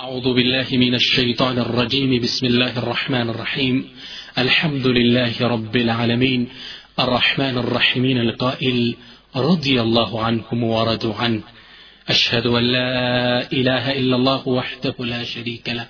أعوذ بالله من الشيطان الرجيم. بسم الله الرحمن الرحيم. الحمد لله رب العالمين. الرحمن الرحيم القائل رضي الله عنهم ورضوا عنه. أشهد أن لا إله إلا الله وحده لا شريك له.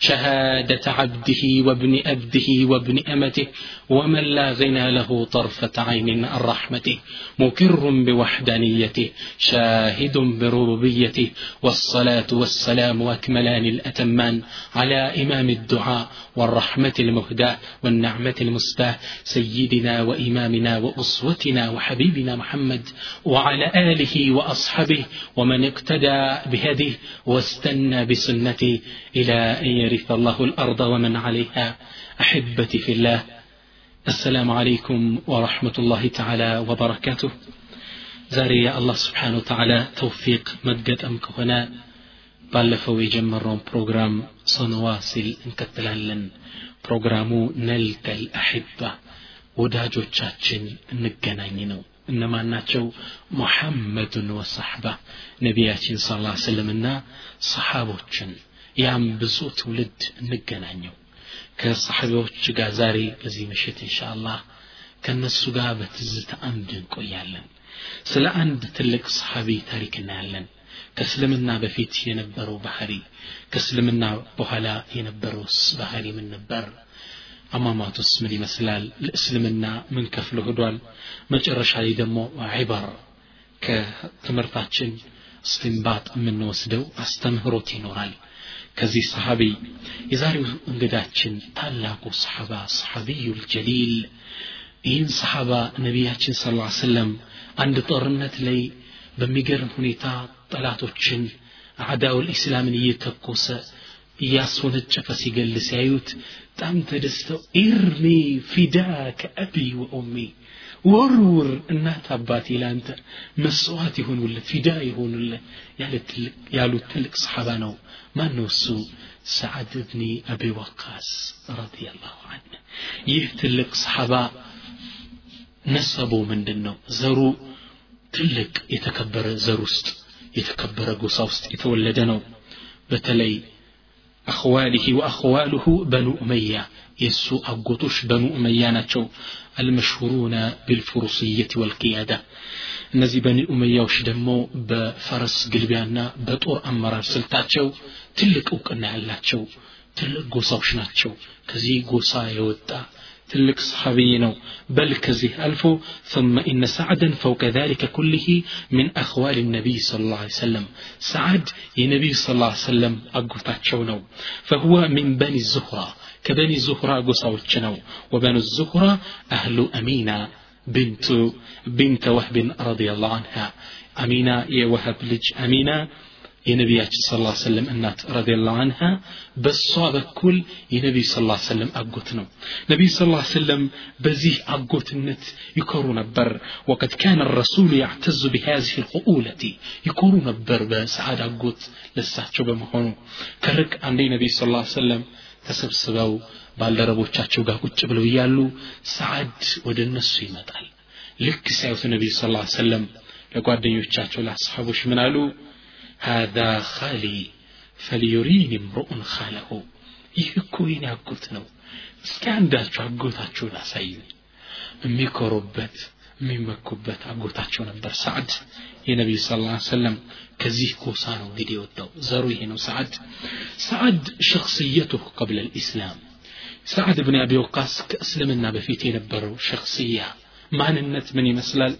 شهادة عبده وابن أبده وابن أمته ومن لا غنى له طرفة عين عن رحمته مكر بوحدانيته شاهد بربوبيته والصلاة والسلام أكملان الأتمان على إمام الدعاء والرحمة المهداة والنعمة المسباة سيدنا وإمامنا وأسوتنا وحبيبنا محمد وعلى آله وأصحابه ومن اقتدى بهديه واستنى بسنته إلى أن يرث الله الأرض ومن عليها أحبتي في الله السلام عليكم ورحمة الله تعالى وبركاته زاري يا الله سبحانه وتعالى توفيق مدقت أم كهنا ባለፈው የጀመረውን ፕሮግራም ሰንዋ ሲል እንቀጥላለን ፕሮግራሙ ነልቀል አሕባ ወዳጆቻችን እንገናኝ ነው እነማን ናቸው ሙሐመዱን ወሰሕባ ነቢያችን ስ ላ ስልምና ሰሓቦችን ያም ብዙ ትውልድ እንገናኘው። ከሰሓቢዎች ጋር ዛሬ በዚህ ምሽት እንሻ አላህ ከእነሱ ጋር በትዝታ አምድ እንቆያለን። ስለ አንድ ትልቅ ሰሓቢ ታሪክ እናያለን። ከእስልምና በፊት የነበረው ባህሪ ከእስልምና በኋላ የነበረውስ ባህሪ ምን ነበር? አሟሟቱስ ምን ይመስላል? ለእስልምና ምን ከፍሎ ሂዷል መጨረሻ ላይ ደግሞ ዒበር ከትምህርታችን እስትንባጥ የምንወስደው አስተምህሮት ይኖራል ከዚህ ሰሓቢ የዛሬው እንግዳችን ታላቁ ሰሓባ ሰሓቢዩ ልጀሊል ይህን ሰሓባ ነቢያችን ስ ሰለም አንድ ጦርነት ላይ በሚገርም ሁኔታ ጠላቶችን አዕዳውል ኢስላምን እየተኮሰ እያስወነጨፈ ሲገል ሲያዩት በጣም ተደስተው ኢርሚ ፊዳ ከአቢ ወኡሚ ወርውር እናት አባቴ ለአንተ መስዋዕት ይሆኑልህ ፊዳ ይሆኑልህ ያሉት ትልቅ ሰሓባ ነው ማን ነው እሱ ሰዓድ እብኒ አቢ ወቃስ ረዲየላሁ አንሁ ይህ ትልቅ ሰሓባ ነሰቡ ምንድን ነው ዘሩ ትልቅ የተከበረ ዘር ውስጥ የተከበረ ጎሳ ውስጥ የተወለደ ነው በተለይ አኽዋሊሂ ወአኽዋሉሁ በኑ ኡመያ የእሱ አጎቶች በኑ ኡመያ ናቸው አልመሽሁሩነ ቢልፉሩስየት ወልቅያዳ እነዚህ በኒ ኡመያዎች ደግሞ በፈረስ ግልቢያና በጦር አመራር ስልታቸው ትልቅ እውቅና ያላቸው ትልቅ ጎሳዎች ናቸው ከዚህ ጎሳ የወጣ تلك صحابي بل كزه ألفو ثم إن سعدا فوق ذلك كله من أخوال النبي صلى الله عليه وسلم سعد النبي صلى الله عليه وسلم أقفتاتشو فهو من بني الزهرة كبني الزهرة قصوتشنو وبنو الزهرة أهل أمينة بنت بنت وهب رضي الله عنها أمينة يا وهب لج أمينة የነቢያችን ስ ላ ሰለም እናት ረዲላሁ አንሃ በእሷ በኩል የነቢይ ስ ላ ሰለም አጎት ነው ነቢይ ስ ላ ሰለም በዚህ አጎትነት ይኮሩ ነበር ወቀድ ካነ ረሱሉ ያዕተዙ ቢሃዚህ ልቁኡለቲ ይኮሩ ነበር በሰዓድ አጎት ለሳቸው በመሆኑ ከርቅ አንዴ ነቢይ ስ ላ ሰለም ተሰብስበው ባልደረቦቻቸው ጋር ቁጭ ብለው እያሉ ሰዓድ ወደ እነሱ ይመጣል። ልክ ሲያዩት ነቢዩ ስ ሰለም ለጓደኞቻቸው ለአስሓቦች ምን አሉ? ሃذا ኻሊ ፈልዩሪኒ ምርኡን ኻለሁ። ይህ እኮ የኔ አጎት ነው። እስኪ አንዳችሁ አጎታችሁን አሳዩኝ። የሚኮሩበት የሚመኩበት አጎታቸው ነበር ሰዓድ የነቢዩ ስ ሰለም ከዚህ ጎሳ ነው እንግዲህ የወጣው ዘሩ ይሄ ነው ሰዓድ ሰዓድ ሸክስየቱ ቀብለ ልእስላም ሰዓድ ብን አቢ ወቃስ ከእስልምና በፊት የነበረው ሸክስያ ማንነት ምን ይመስላል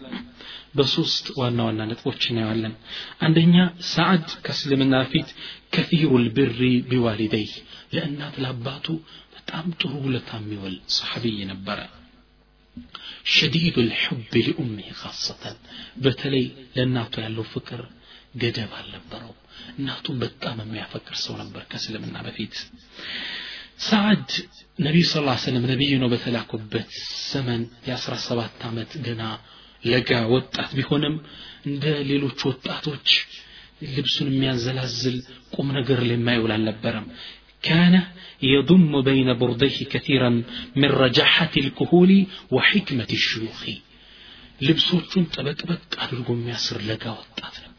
በሶስት ዋና ዋና ነጥቦች እናየዋለን አንደኛ ሰዓድ ከእስልምና በፊት ከፊሩ ልብሪ ቢዋሊደይ ለእናት ለአባቱ በጣም ጥሩ ውለታ የሚውል ሰሐቢይ ነበረ ሸዲዱ ልሑብ ሊኡሚህ ካሰተን በተለይ ለእናቱ ያለው ፍቅር ገደብ አልነበረው እናቱን በጣም የሚያፈቅር ሰው ነበር ከእስልምና በፊት ሰዓድ ነቢዩ ስ ሰለም ነቢዩ ነው በተላኩበት ዘመን የአስራ ሰባት ዓመት ገና ለጋ ወጣት ቢሆንም እንደ ሌሎች ወጣቶች ልብሱን የሚያዘላዝል ቁም ነገር ላይ የማይውል አልነበረም كان يضم بين برديه كثيرا من رجاحة الكهول وحكمة الشيوخ ልብሶቹን ጠበቅበቅ አድርጎ የሚያስር ለጋ ወጣት ነበር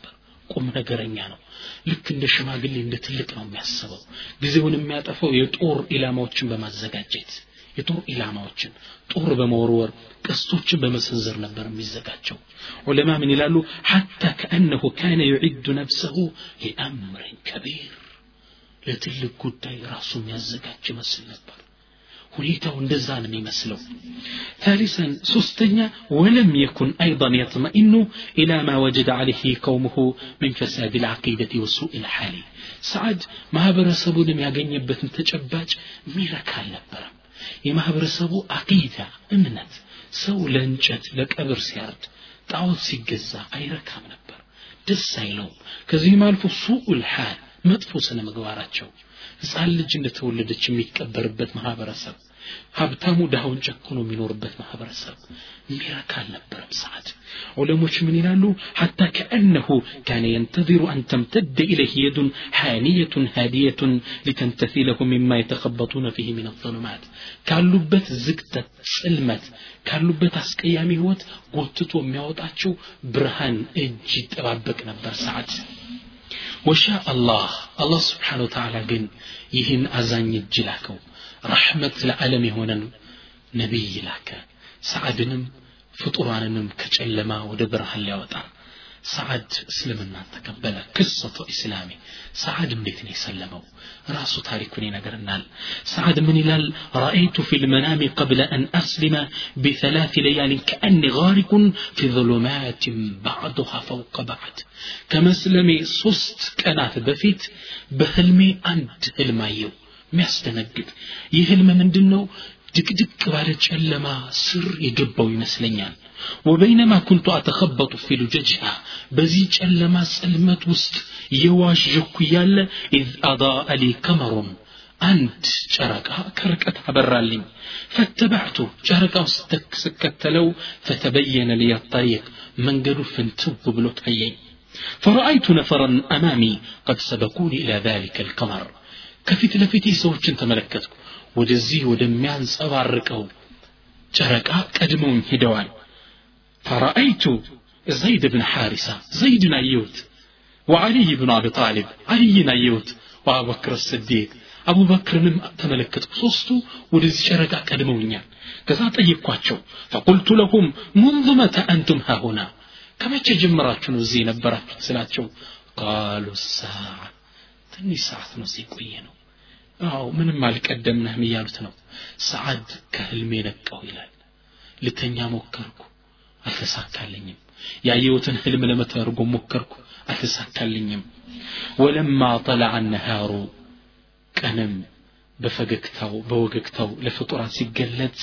ቁም ነገረኛ ነው። ልክ እንደ ሽማግሌ እንደ ትልቅ ነው የሚያስበው። ጊዜውን የሚያጠፈው የጦር ኢላማዎችን በማዘጋጀት የጦር ኢላማዎችን ጦር በመወርወር ቀስቶችን በመሰንዘር ነበር የሚዘጋጀው። ዑለማ ምን ይላሉ? ሐታ ከአነሁ ካነ ዩዒዱ ነፍሰሁ ሊአምርን ከቢር። ለትልቅ ጉዳይ ራሱ የሚያዘጋጅ ይመስል ነበር ሁኔታው እንደዛ ነው የሚመስለው ثالثا ሶስተኛ ولم يكن أيضا يطمئن إلى ما وجد عليه قومه من فساد العقيدة وسوء الحال سعد ማህበረሰቡንም ያገኘበትን ተጨባጭ ሚረካ አልነበረም የማህበረሰቡ አቂዳ እምነት ሰው ለእንጨት ለቀብር ሲያርድ ጣዖት ሲገዛ አይረካም ነበር ደስ አይለውም ከዚህም አልፎ ሱኡል ሓል መጥፎ ስነ ምግባራቸው ህፃን ልጅ እንደተወለደች የሚቀበርበት ማህበረሰብ ሀብታሙ ድሃውን ጨክኖ የሚኖርበት ማህበረሰብ ሚራክ አልነበረም ሰዓት ዑለሞች ምን ይላሉ ሐታ ከአነሁ ካነ የንተዚሩ አን ተምተደ ኢለህ የዱን ሓንየቱን ሃዲየቱን ሊተንተሲለሁ ሚማ የተከበጡነ ፊህ ምን አظሉማት ካሉበት ዝግተት ጽልመት ካሉበት አስቀያሚ ህይወት ጎትቶ የሚያወጣቸው ብርሃን እጅ ይጠባበቅ ነበር ሰዓት ወሻ አላህ አላህ ስብሓን ወተዓላ ግን ይህን አዛኝ እጅ ላከው رحمة العالم هنا نبي لك. سعد فطرانا فطور عن نم كتشل ما ودبره اللي وطع سعد سلم ما تقبله قصة إسلامي سعد من سلمه رأس تاريكني نجر النال سعد من لال رأيت في المنام قبل أن أسلم بثلاث ليال كأني غارق في ظلمات بعضها فوق بعض كمسلمي سست كانت بفيت بحلمي أنت المايو የሚያስደነግጥ ይህ ህልም ምንድን ነው ድቅድቅ ባለ ጨለማ ስር የገባው ይመስለኛል ወበይነማ ኩንቱ አተኸበጡ ፊ ሉጀጅሃ በዚህ ጨለማ ጽልመት ውስጥ የዋዥኩ እያለ ኢዝ አዳአ ሊ ከመሩን አንድ ጨረቃ ከርቀት አበራልኝ ፈተባዕቱ ጨረቃው ስከተለው ፈተበየነ ልየ ጠሪቅ መንገዱ ፍንትው ብሎ ታየኝ فرأيت نفرا أمامي قد سبقوني إلى ذلك القمر ከፊት ለፊቴ ሰዎችን ተመለከትኩ ወደዚህ ወደሚያንጸባርቀው ጨረቃ ቀድመውኝ ሂደዋል ፈረአይቱ ዘይድ ብን ሓሪሳ ዘይድን አየሁት ወዓልይ ብን አቢ ጣሊብ አልይን አየሁት ወአቡበክር ስዲቅ አቡበክርንም ተመለከትኩ ሶስቱ ወደዚህ ጨረቃ ቀድመውኛል ከዛ ጠየቅኳቸው ፈቁልቱ ለሁም ሙንዙ መተ አንቱም ሃሁና ከመቼ ጀምራችሁ ነው እዚህ የነበራችሁት ስላቸው ቃሉ ሳዓ ትንሽ ሰዓት ነው እዚህ ቆየ ነው አዎ ምንም አልቀደምነህም እያሉት ነው። ሰዓድ ከህልሜ ነቃው ይላል። ልተኛ ሞከርኩ አልተሳካልኝም። ያየሁትን ህልም ለመተርጎም ሞከርኩ አልተሳካልኝም። ወለማ ጠለዐ ነሃሩ ቀንም በፈገግታው በወገግታው ለፍጡራን ሲገለጽ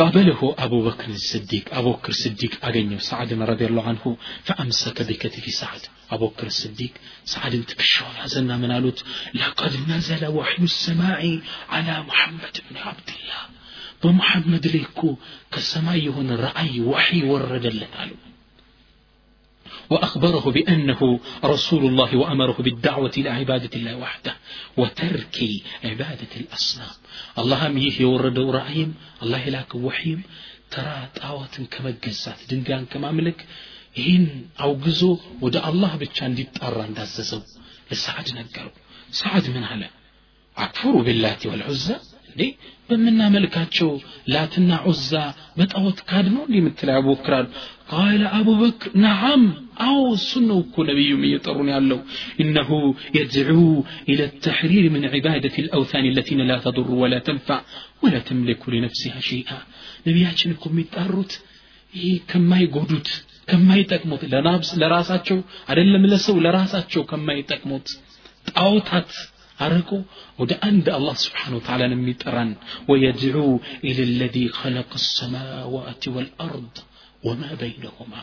قابله أبو بكر الصديق. أبو بكر الصديق أغنيه سعد رضي الله عنه فأمسك بكتف سعد. أبو بكر الصديق سعد تكشف حزنا من قالت لقد نزل وحي السماء على محمد بن عبد الله. بمحمد ليكو كالسماء هون رأي وحي ورد له وأخبره بأنه رسول الله وأمره بالدعوة إلى عبادة الله وحده وترك عبادة الأصنام اللهم يه يورد رأيم الله لاك وحيم ترى طاوة كما جزات دنقان كما ملك ይህን አውግዞ ወደ አላህ ብቻ እንዲጠራ እንዳዘዘው ለሰዓድ ነገረው ሰዓድ ምን አለ አክፍሩ ቢላቲ ወልዑዛ እንዴ በምናመልካቸው ላትና ዑዛ በጣዖት ካድ ነው እንዲህ የምትለው ያቦክራል ቃለ አቡበክር ነዓም አዎ እሱን ነው እኮ ነቢዩም እየጠሩን ያለው እነሁ የድዑ ኢለ ተሕሪር ምን ዒባደት ልአውታን ለቲነ ላ ተضሩ ወላ ተንፋዕ ወላ ተምልኩ ሊነፍሲሃ ሸይአ ነቢያችን እኮ የሚጣሩት ይሄ ከማይጎዱት ከማይጠቅሙት ለራሳቸው አይደለም ለሰው ለራሳቸው ከማይጠቅሙት ጣዖታት አርቆ ወደ አንድ አላህ ስብሓን ወተዓላን የሚጠራን ወየድዑ ኢለ ለዚ ኸለቀ ሰማዋት ወልአርድ ወማ በይነሁማ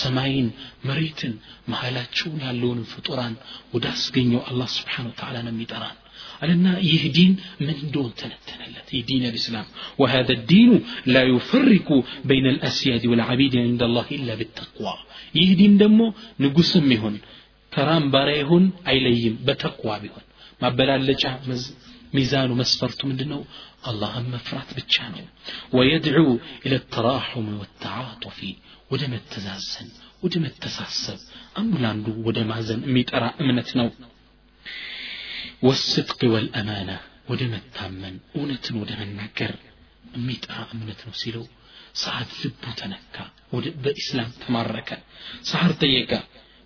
ሰማይን መሬትን መሃላቸውን ያለውን ፍጡራን ወደ አስገኘው አላህ ስብሓን ወተዓላ ነው የሚጠራን አለና ይህ ዲን ምን እንደሆን ተነተነለት ይህ ዲን الإسلام وهذا الدين لا يفرق بين الأسياد والعبيد عند الله إلا بالتقوى ይህ ዲን ደግሞ ንጉስም ይሁን ተራም ባሪያ ይሁን አይለይም በተቅዋ ቢሆን ማበላለጫ ሚዛኑ መስፈርቱ ምንድን ነው አላህን መፍራት ብቻ ነው ወየድዑ ኢለ ተራሑም ወተዓጡፊ ወደ መተዛዘን ወደ መተሳሰብ አንዱ ለአንዱ ወደ ማዘን የሚጠራ እምነት ነው ወስድቅ ወልአማና ወደ መታመን እውነትን ወደ መናገር የሚጠራ እምነት ነው ሲለው ሰዓት ልቡ ተነካ በኢስላም ተማረከ ሰዓር ጠየቀ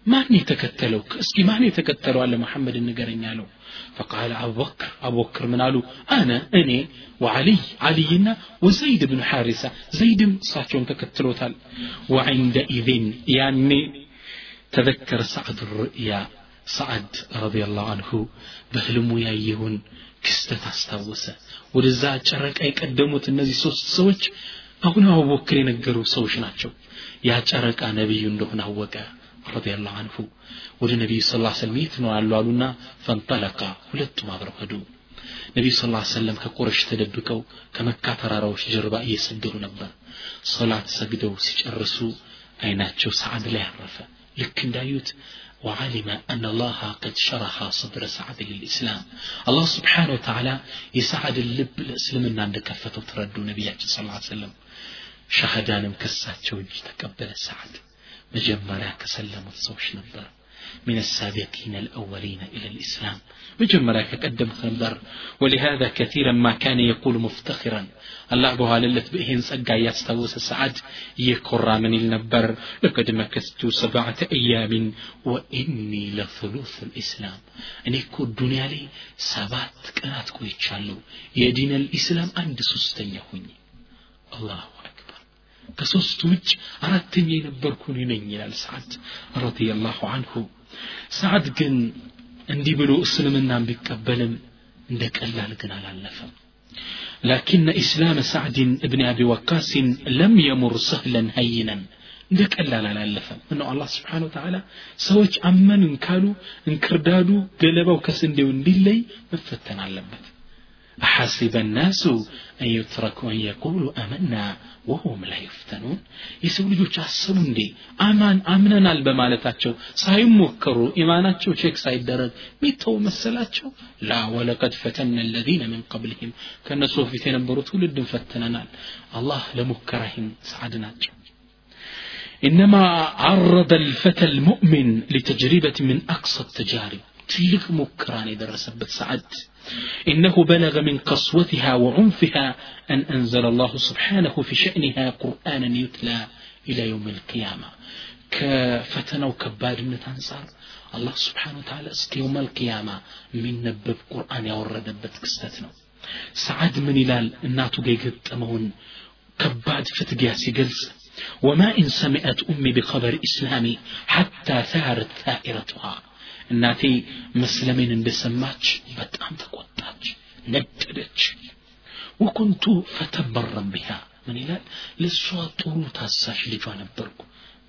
ማን የተከተለው እስኪ ማን የተከተለው አለ መሐመድ ንገረኝ አለው فقال أبو بكر أبو بكر من قالوا أنا أني وعلي علينا وزيد بن حارثة زيد صاتشون تكتلوتال وعندئذ يعني تذكر سعد الرؤيا سعد رضي الله عنه بهلمو يايهون ክስተት አስታወሰ ወደዛ ጨረቃ የቀደሙት እነዚህ ሶስት ሰዎች አሁን አቡበክር የነገሩ ሰዎች ናቸው ያ ጨረቃ ነቢዩ እንደሆነ አወቀ ረዲየላሁ አንሁ ወደ ነቢዩ ስ ሰለም የት ነው ያሉ አሉና ፈንጠለቃ ሁለቱም አብረው ሄዱ ነቢዩ ስ ሰለም ከቁረሽ ተደብቀው ከመካ ተራራዎች ጀርባ እየሰገዱ ነበር ሶላት ሰግደው ሲጨርሱ አይናቸው ሰዓድ ላይ አረፈ ልክ እንዳዩት وعلم أن الله قد شرح صدر سعد للإسلام الله سبحانه وتعالى يسعد اللب لإسلامنا عند كفة تردو نبياتي صلى الله عليه وسلم شهدان مكسات شوج تقبل سعد مجمرا كسلمت صوش نبر من السابقين الأولين إلى الإسلام. مجمرا كقدم خنبر ولهذا كثيرا ما كان يقول مفتخرا. الله بها للت بإهن سقا يستوس سعد. يكرى من النبر. لقد مكثت سبعة أيام وإني لثلث الإسلام. أن يكون الدنيا لي سبعة كانت كويتشالو. يدين الإسلام عند سستن الله أكبر. ከሶስቱ ውጭ አራተኛ የነበርኩ እኔ ነኝ ይላል ሰዓድ ረዲየላሁ አንሁ ሰዓድ ግን እንዲህ ብሎ እስልምናን ቢቀበልም እንደ ቀላል ግን አላለፈም لكن إسلام سعد بن أبي وقاص لم يمر سهلا هينا እንደ ቀላል አላለፈም እነው አላህ ስብሓን ወተላ ሰዎች አመንን ካሉ እንክርዳዱ ገለባው ከስንዴው እንዲለይ መፈተን አለበት أحسب الناس أن يتركوا أن يقولوا آمنا وهم لا يفتنون የሰው ልጆች አሰቡ እንዴ አማን አምነናል በማለታቸው ሳይሞከሩ ኢማናቸው ቼክ ሳይደረግ ሚተው መሰላቸው ላ ወለቀድ ፈተና الذين من قبلهم ከነሱ በፊት የነበሩ ትውልድን ፈትነናል አላህ ለሙከራህም ሰዓድ ናቸው إنما عرض الفتى المؤمن لتجربة من أقصى التجارب تلك مكران درسبت سعد. إنه بلغ من قسوتها وعنفها أن أنزل الله سبحانه في شأنها قرآنا يتلى إلى يوم القيامة. وكباد من أنصار الله سبحانه وتعالى اسك يوم القيامة من نبب قرآن يورد بتكستتنا سعد من إلال الناتو جيجت أمون كباد فتقيا سيقلس. وما إن سمعت أمي بخبر إسلامي حتى ثارت ثائرتها. እናቴ መስለሜን እንደሰማች በጣም ተቆጣች ነደደች ወኩንቱ ፈተበረም ቢሃ ምን ይላል ለእሷ ጥሩ ታሳሽ ልጇ ነበርኩ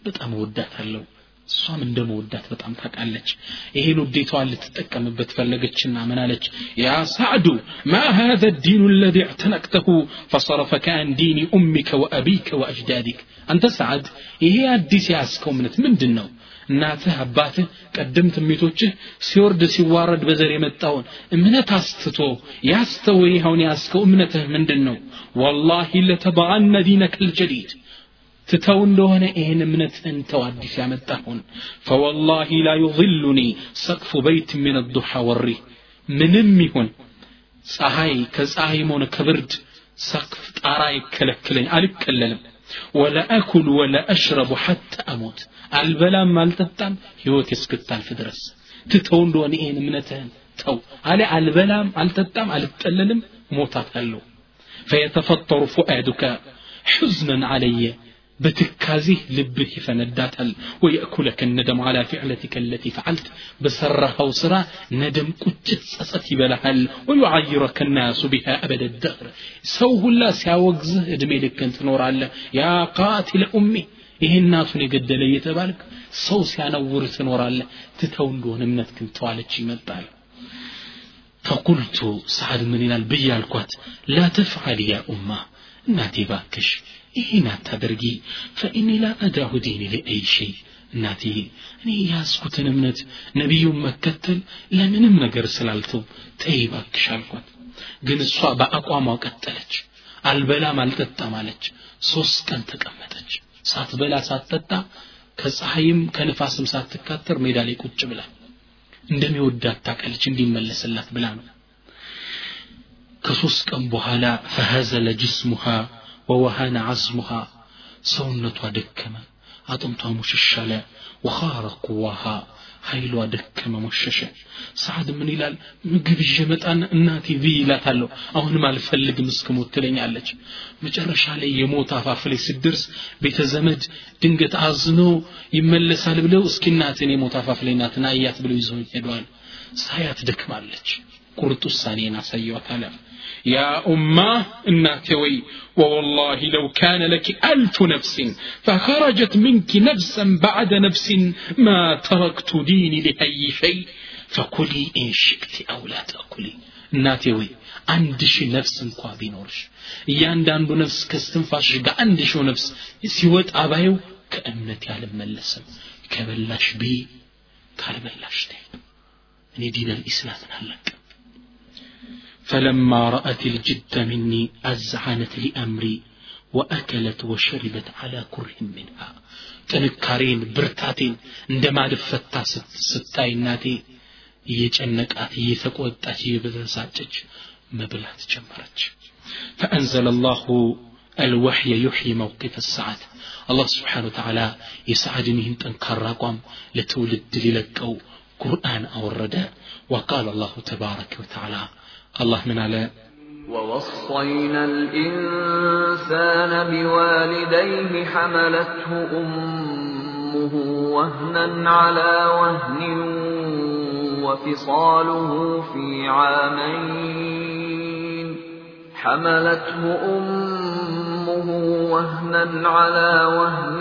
በጣም እወዳታለሁ እሷም እንደ መወዳት በጣም ታውቃለች ይሄን ውዴታዋን ልትጠቀምበት ፈለገችና ምን አለች ያ ሳዕዱ ማ هذا الدين الذي اعتنقته فصرفك عن دين أمك وأبيك وأجدادك أنت سعد ይሄ አዲስ ያስከው እምነት ምንድን ነው እናትህ አባትህ ቀደምት እሚቶችህ ሲወርድ ሲዋረድ በዘር የመጣውን እምነት አስትቶ ያስተው ይኸውን ያስከው እምነትህ ምንድን ነው ወላሂ ለተበአነ ዲነከ ልጀዲድ ትተው እንደሆነ ይህን እምነትህን ተው አዲስ ያመጣሁን። ፈወላሂ ላ ዩظሉኒ ሰቅፉ በይት ምን ዱሓ ወሪ። ምንም ይሁን ፀሐይ ከፀሐይም ሆነ ከብርድ ሰቅፍ ጣራ ይከለክለኝ። አልከለልም ولا أكل ولا أشرب حتى أموت አልበላም አልጠጣም ህይወት እስክታልፍ ድረስ ትተው እንደሆነ ይህን እምነትህን ተው አለ አልበላም አልጠጣም አልጠለልም ሞታታለሁ ፈየተፈጠሩ ፉአዱከ حزنا علي بتكازيه لبه فنداتل ويأكلك الندم على فعلتك التي فعلت بسرها وسرا ندم كتت سست بلهل ويعيرك الناس بها أبد الدهر سوه الله سياوغزه ادمي لك انت نور الله يا قاتل أمي ይሄ እናቱን የገደለ እየተባልክ ሰው ሲያነውር ትኖራለ ትተው እንደሆነ እምነት ግን ተዋለች ይመጣል ፈቁልቱ ሰዓድ ምን ይላል ብዬ አልኳት ላ ተፍዓል ያ ኡማ እናቴ ባክሽ ይህን አታደርጊ። ፈኢኒ ላ አዳሁ ዲኒ ሊአይ ሸይ። እናቴ እኔ ያስኩትን እምነት ነቢዩን መከተል ለምንም ነገር ስላልተው ተይ ባክሽ አልኳት። ግን እሷ በአቋሟ ቀጠለች። አልበላም አልጠጣም አለች። ሶስት ቀን ተቀመጠች። ሳትበላ ሳትጠጣ ከፀሐይም ከንፋስም ሳትካተር ሜዳ ላይ ቁጭ ብላ እንደሚወዳት ታቀለች እንዲመለስላት ብላ ነው። ከሶስት ቀን በኋላ ፈሀዘለ ጅስሙሃ ወወሃነ አዝሙሃ ሰውነቷ ደከመ አጥንቷ አለ ወኻረ ቁዋሃ ኃይሏ ደከመ ሞሸሸ። ሰዓድ ምን ይላል? ምግብ መጣና እናቴ ብይ ይላታለሁ አሁንም አልፈልግም እስክሞት ትለኛለች። መጨረሻ ላይ የሞት አፋፍ ላይ ስደርስ ቤተ ዘመድ ድንገት አዝኖ ይመለሳል ብለው እስኪ እናትን የሞት አፋፍ ላይ ናትን አያት ብለው ይዘው ሄደዋል ሳያት ደክማለች። ቁርጥ ውሳኔን አሳየዋት አለ يا أمة الناتوي ووالله لو كان لك ألف نفس فخرجت منك نفسا بعد نفس ما تركت ديني لأي شيء فكلي إن شئت أو لا تأكلي الناتوي አንድ ሺህ ነፍስ እንኳ ቢኖርሽ እያንዳንዱ ነፍስ ከስትንፋሽሽ ጋር አንድ ሺው ነፍስ ሲወጣ ባየው ከእምነት ያልመለስም ከበላሽ ቢ ካልበላሽ እኔ ዲን አልኢስላምን አለቅም فلما رأت الجد مني أزعنت لأمري وأكلت وشربت على كره منها ጥንካሬን ብርታቴን እንደማልፈታ ስታይ እናቴ እየጨነቃት እየተቆጣች እየበተሳጨች መብላት ጀመረች فأنزل الله الوحي يحيي موقف السعد الله سبحانه وتعالى يسعد مهن تنكر قام لتولد للقو قرآن أورد وقال الله تبارك وتعالى الله من على. ووصينا الإنسان بوالديه حملته أمه وهنا على وهن وفصاله في عامين. حملته أمه وهنا على وهن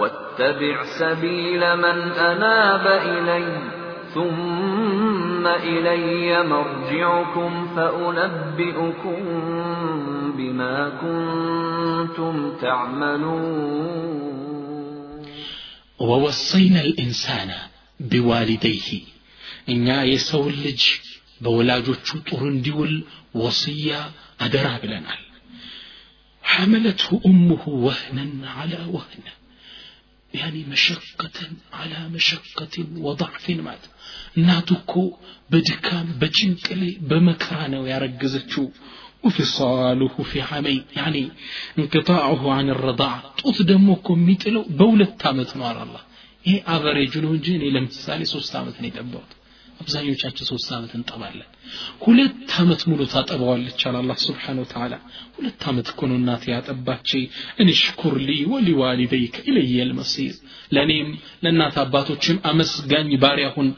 واتبع سبيل من أناب إلي ثم إلي مرجعكم فأنبئكم بما كنتم تعملون ووصينا الإنسان بوالديه إن يسول በወላጆቹ ጡር እንዲውል ወስያ አደራ ብለናል حملته أمه وهنا على وهن يعني مشقة على مشقة وضعف مات እናቱኮ በድካም በጭንቅ ላይ በመከራ ነው ያረገዘችው وفصاله في عامين يعني انقطاعه عن الرضاع ጡት ደግሞ እኮ የሚጥለው በሁለት ዓመት ነው አለ አላህ ይሄ አቨሬጅ ነው እንጂ እኔ ለምሳሌ ሶስት ዓመት ነው የጠባሁት አብዛኞቻችን ሶስት ዓመት እንጠባለን። ሁለት ዓመት ሙሉ ታጠባዋለች አለ አላህ ስብሓን ወተዓላ። ሁለት ዓመት እኮ ነው እናቴ ያጠባች እንሽኩር ሊ ወሊዋሊደይከ ኢለየ ልመሲር ለእኔም ለእናት አባቶችም አመስጋኝ ባሪያሁን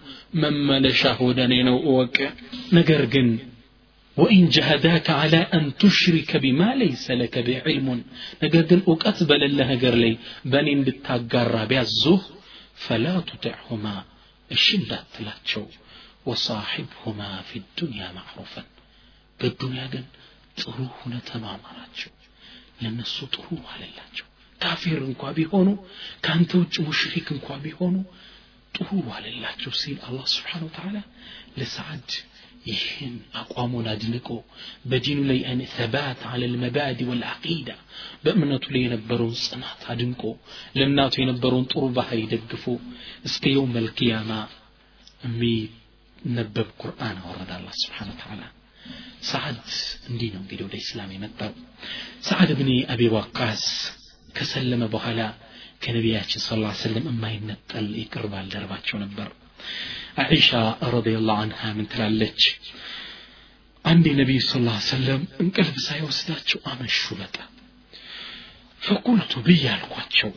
መመለሻ ወደ እኔ ነው እወቅ። ነገር ግን ጀሃዳከ ዓላ አን ቱሽሪከ ቢማ ለይሰ ለከ ቢዕልሙን። ነገር ግን እውቀት በሌለ ነገር ላይ በእኔ እንድታጋራ ቢያዙህ ፈላ ቱጢዕሁማ እሺ እንዳትላቸው ወሳሒብሁማ ፊ ዱንያ ማዕሩፈን በዱንያ ግን ጥሩ ሁነ ተማማራቸው ለነሱ ጥሩ አለላቸው ካፊር እንኳ ቢሆኑ ከአንተ ውጭ ሙሽሪክ እንኳ ቢሆኑ ጥሩ አለላቸው ሲል አላህ ስብሓን ወተዓላ ለሰዓድ ይህን አቋሙን አድንቆ በዲኑ ላይ አይነ ተባት አለ ልመባዲ ወልዓቂዳ በእምነቱ ላይ የነበረውን ጽናት አድንቆ ለእናቱ የነበረውን ጥሩ ባህሪ ደግፎ እስከ የውም መልቅያማ የሚነበብ ቁርአን አወረደ አላ ስብሓን ተዓላ ሰዓድ እንዲህ ነው እንግዲህ ወደ ኢስላም የመጣው ሰዓድ ብኒ አቢ ዋቃስ ከሰለመ በኋላ ከነቢያችን ስ ላ ስለም የማይነጠል የቅርብ ባልደረባቸው ነበር አይሻ ረዲየላሁ አንሃ ምን ትላለች አንድ የነቢዩ ስ ላ ሰለም እንቅልፍ ሳይወስዳቸው አመሹ በጣም ፈቁልቱ ብዬ አልኳቸው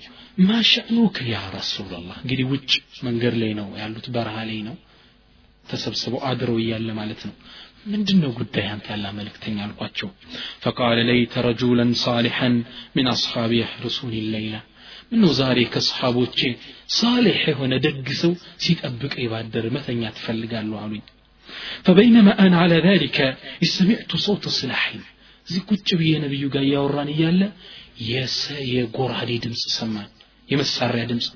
ማሸእኑክ ያ ረሱላላህ እንግዲህ ውጭ መንገድ ላይ ነው ያሉት በረሃ ላይ ነው ተሰብስበው አድረው እያለ ማለት ነው ምንድን ነው ጉዳይ አንተ ያላ መልእክተኛ አልኳቸው ፈቃለ ለይተ ረጁለን ሳሊሐን ምን አስሓቢ ያሕርሱን ለይላ ምነው ዛሬ ከሰሓቦቼ ሳሌሕ የሆነ ደግ ሰው ሲጠብቅ ባደር መተኛ ትፈልጋለሁ አሉኝ فبينما أنا على ذلك سمعت صوت سلاحين እዚህ ቁጭ ብዬ ነብዩ ጋር እያወራን እያለ የጎራዴ ድምፅ ሰማን የመሳሪያ ድምፅ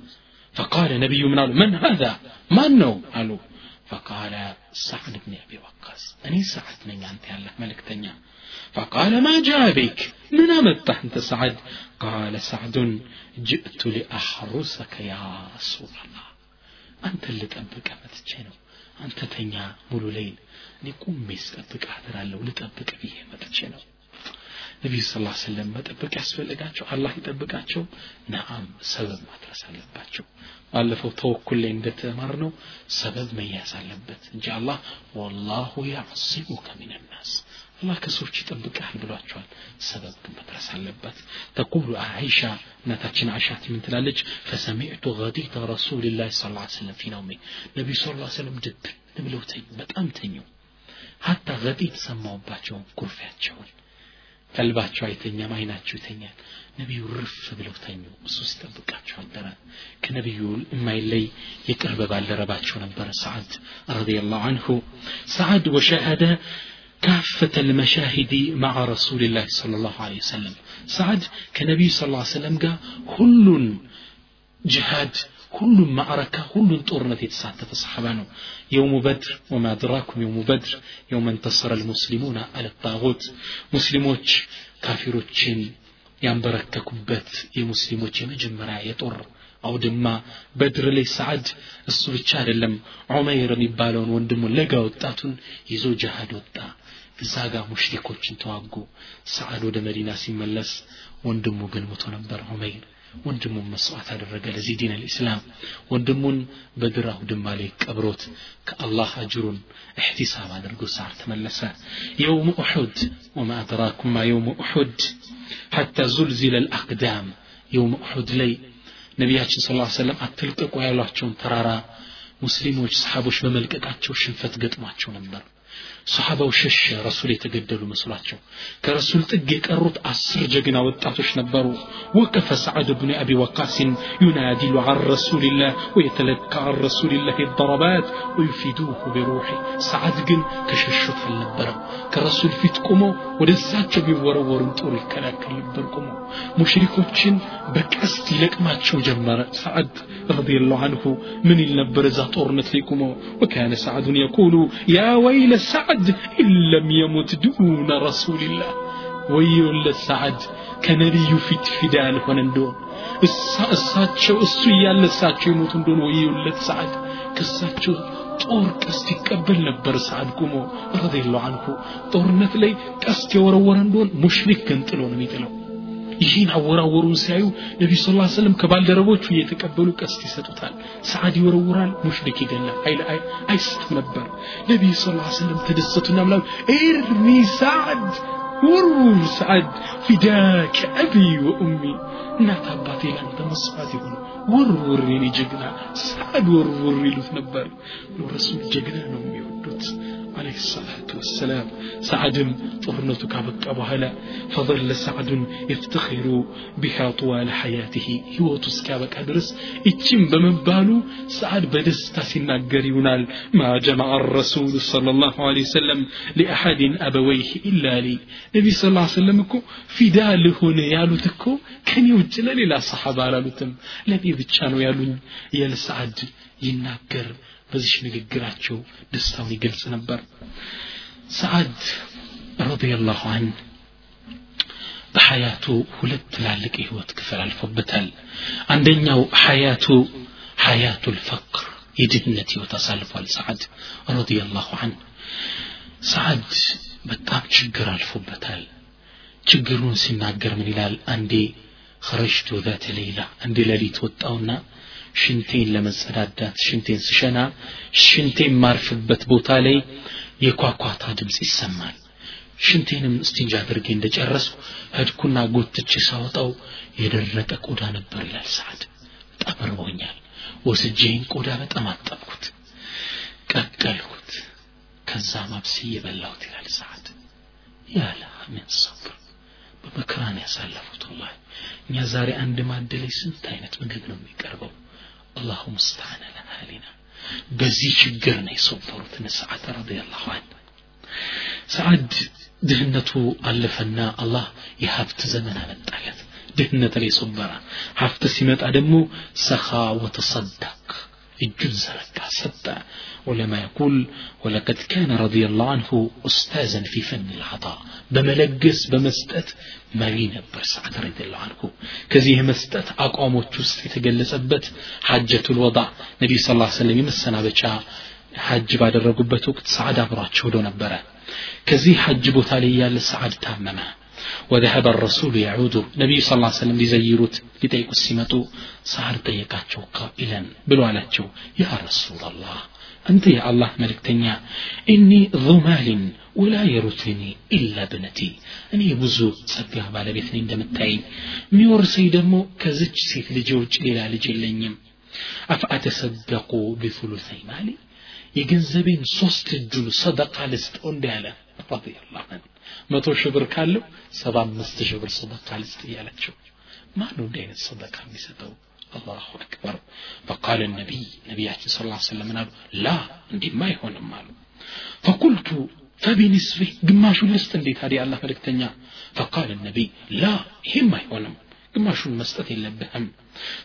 فقال نبي من قالوا من هذا من نو قالوا فقال سعد بن أبي وقاص أني سعد من أنت يا الله ملك تنيا. فقال ما جابك؟ من أمت أنت سعد؟ قال سعد جئت لأحرسك يا رسول الله. أنت اللي تأبك أمت جينو أنت تنيا مولو ليل نقوم ميس أبك أحضر الله ولتأبك فيه أمت جينو ነቢዩ ስ ሰለም መጠበቅ ያስፈልጋቸው አላህ ይጠብቃቸው። ነአም ሰበብ ማድረስ አለባቸው። ባለፈው ተወኩል ላይ እንደተማር ነው ሰበብ መያዝ አለበት። እንጂ አላህ ወላሁ ያዕሲሙከ ምን ናስ። አላህ ከሰዎች ይጠብቃል ብሏቸዋል። ሰበብ ግን መድረስ አለበት። ተቁሉ አይሻ እናታችን አሻት ምን ትላለች? ፈሰሚዕቱ ገዲተ ረሱልላህ ስ ላ ስለም ፊ ነቢዩ ስ ሰለም ድብን ብለው በጣም ተኙ። ሀታ ገጢት ሰማውባቸውን ኩርፊያቸውን ቀልባቸው አይተኛም አይናቸው ይተኛል ነቢዩ ርፍ ብለው ተኙ እሱ ሲጠብቃቸው አደረ ከነቢዩ የማይለይ የቅርብ ባልደረባቸው ነበረ ሰዓድ ረዲየላሁ አንሁ ሰዓድ ወሸሃደ كافة المشاهد مع رسول الله صلى الله عليه وسلم سعد كنبي صلى الله عليه وسلم قال كل جهاد ሁሉም ማዕረካ ሁሉን ጦርነት የተሳተፈ ሰሓባ ነው። የውሙ በድር ወማ አድራኩም የውሙ በድር የውመ እንተሰረ ልሙስሊሙና አለጣዖት ሙስሊሞች ካፊሮችን ያንበረከኩበት የሙስሊሞች የመጀመሪያ የጦር አውድማ በድር ላይ ሰዓድ እሱ ብቻ አይደለም። ዑመይር የሚባለውን ወንድሙ ለጋ ወጣቱን ይዞ ጅሃድ ወጣ። እዛ ጋር ሙሽሪኮችን ተዋጉ። ሰዓድ ወደ መዲና ሲመለስ ወንድሙ ግን ሞቶ ነበር ዑመይር። ወንድሙን መስዋዕት አደረገ ለዚህ ዲን አልእስላም ወንድሙን በድር አውድማ ላይ ቀብሮት ከአላህ አጅሩን እሕቲሳብ አድርጎ ሳር ተመለሰ የውም ኡሑድ ወማ አድራኩም ማ የውም ኡሑድ ሐታ ዙልዚለ ልአቅዳም የውም ኡሑድ ላይ ነቢያችን ስ ሰለም አትልቀቁ ያሏቸውን ተራራ ሙስሊሞች ሰሓቦች በመልቀቃቸው ሽንፈት ገጥሟቸው ነበር ሰሓባው ሸሸ ረሱል የተገደሉ መስሏቸው ከረሱል ጥግ የቀሩት አስር ጀግና ወጣቶች ነበሩ ወቀፈ ሰዓድ ብኑ አቢ ወቃስን ዩናዲሉ عن رسول الله ويتلقى عن رسول الله الضربات ويفيدوه بروحه ሰዓድ ግን ከሸሹት አልነበረም ከረሱል ፊት ቆሞ ወደ እሳቸው ቢወረወሩም ጦር ይከላከል ነበር ቆሞ ሙሽሪኮችን በቀስት ይለቅማቸው ጀመረ ሰዓድ ረዲየላሁ አንሁ ምን ይል ነበር እዛ ጦርነት ላይ ቆሞ وكان سعد يقول يا ويل سعد إن لم يمت دون رسول الله ወዮለት ሰዓድ ከነቢዩ ፊት ፊዳ ያልሆነ እንደሆን እሳቸው እሱ እያለ እሳቸው ይሞቱ እንደሆነ ወዮለት ሰዓድ ከእሳቸው ጦር ቀስት ይቀበል ነበር ሰዓድ ቁሞ ረዲየላሁ አንሁ ጦርነት ላይ ቀስት የወረወረ እንደሆን ሙሽሪክ ገንጥሎ ነው የሚጥለው ይህን አወራወሩን ሲያዩ ነቢ ስ ላ ስለም ከባልደረቦቹ እየተቀበሉ ቀስት ይሰጡታል። ሰዓድ ይወረውራል ሙሽሪክ ይገላል። አይስትም ነበር። ነቢይ ስ ላ ስለም ተደሰቱና ምላሉ ኤርሚ ሰዓድ ወርውር ሰዓድ ፊዳከ አቢ ወኡሚ እናት አባቴ ለአንተ መስዋዕት የሆነ ወርውር የኔ ጀግና ሰዓድ ወርውር ይሉት ነበር። ረሱል ጀግና ነው የሚወዱት عليه الصلاة والسلام. سعد طرنة كابك أبو هلا فظل سعد يفتخر بها طوال حياته. هو تسكابك أدرس اتشم بمبالو سعد بدستا سناقر ينال ما جمع الرسول صلى الله عليه وسلم لأحد أبويه إلا لي نبي صلى الله عليه وسلم في داله يالو تكو كان يوجل للا صحابة لالوتم لبي بتشانو يالون يال سعد በዚች ንግግራቸው ደስታውን ይገልጽ ነበር ሰዓድ ረዲየላሁ አን በሐያቱ ሁለት ትላልቅ የህይወት ክፍል አልፎበታል አንደኛው ሐያቱ ሐያቱ ልፈቅር የድህነት ህይወት አሳልፏል ሰዓድ ረዲየላሁ አን ሰዓድ በጣም ችግር አልፎበታል ችግሩን ሲናገር ምን ይላል አንዴ خرجت ذات ليلة عندي ليلة وطاونا ሽንቴን ለመጸዳዳት ሽንቴን ስሸና ሽንቴን ማርፍበት ቦታ ላይ የኳኳታ ድምፅ ይሰማል። ሽንቴንም እስቲንጃ አድርጌ እንደጨረስኩ ሄድኩና ጎትቼ ሳወጣው የደረቀ ቆዳ ነበር ይላል ሰዓድ። በጣም እርቦኛል ወስጄን ቆዳ በጣም አጠብኩት። ቀቀልኩት። ከዛ ማብስዬ በላሁት ይላል ሰዓድ። ያለ ምን ሰብር። በመከራን ያሳለፉት ወላሂ። እኛ ዛሬ አንድ ማዕድ ስንት አይነት ምግብ ነው የሚቀርበው አላሁ ሙስተዓን ለሃሊና በዚህ ችግር ነው የሰበሩት ሰዓድ ረዲየላሁ ዐንሁ ሰዓድ ድህነቱ አለፈና አላህ የሀብት ዘመን አመጣለት ድህነት ላይ ሶበራ ሀብት ሲመጣ ደግሞ ሰኻ ወተሰደቅ እጁን ዘረጋ ሰጠ ولما يقول ولقد كان رضي الله عنه أستاذا في فن العطاء بملقس بمستت رضي الله عنه كزيه مستت أقامو تشوست يتجلسبت حجة الوضع نبي صلى الله عليه وسلم يمسنا بشا حج بعد الرقبة وقت سعد أبراتش ودو نبره كزيه حج بوتاليا لسعد تاممه وذهب الرسول يعود نبي صلى الله عليه وسلم لزيروت لتيكو السمتو سعر تيكاتشو قائلا بلو علاتشو يا رسول الله أنت يا الله ملكتنيا إني ذو مال ወላ የሩትኒ ኢላ ብነቲ። እኔ የብዙ ጸጋ ባለቤት ነኝ እንደምታየኝ። የሚወርሰኝ ደግሞ ከዝች ሴት ልጅ ውጭ ሌላ ልጅ የለኝም። አፍአተሰደቁ ቢሱሉሰይ ማሊ። የገንዘቤን ሶስት እጁን ሰደቃ ልስጠው እንዲ ያለ ረዲየላሁ ዐንሁ። መቶ ሺህ ካለው ሰባ አምስት ሺህ ሰደቃ ልስጥ እያላቸው። ማን እንዲህ አይነት ሰደቃ የሚሰጠው? አላሁ አክበር። ፈቃለ ነቢይ ነቢያችን ስለ ላ ሰለም አሉ? ላ እንዲማ አይሆንም አሉ። فقلت ፈቢንስፊ ግማሹን ልስጥ እንዴ ታዲያ? አላህ መልእክተኛ። ፈቃል ነቢይ ላ ይህም አይሆንም። ግማሹን መስጠት የለብህም።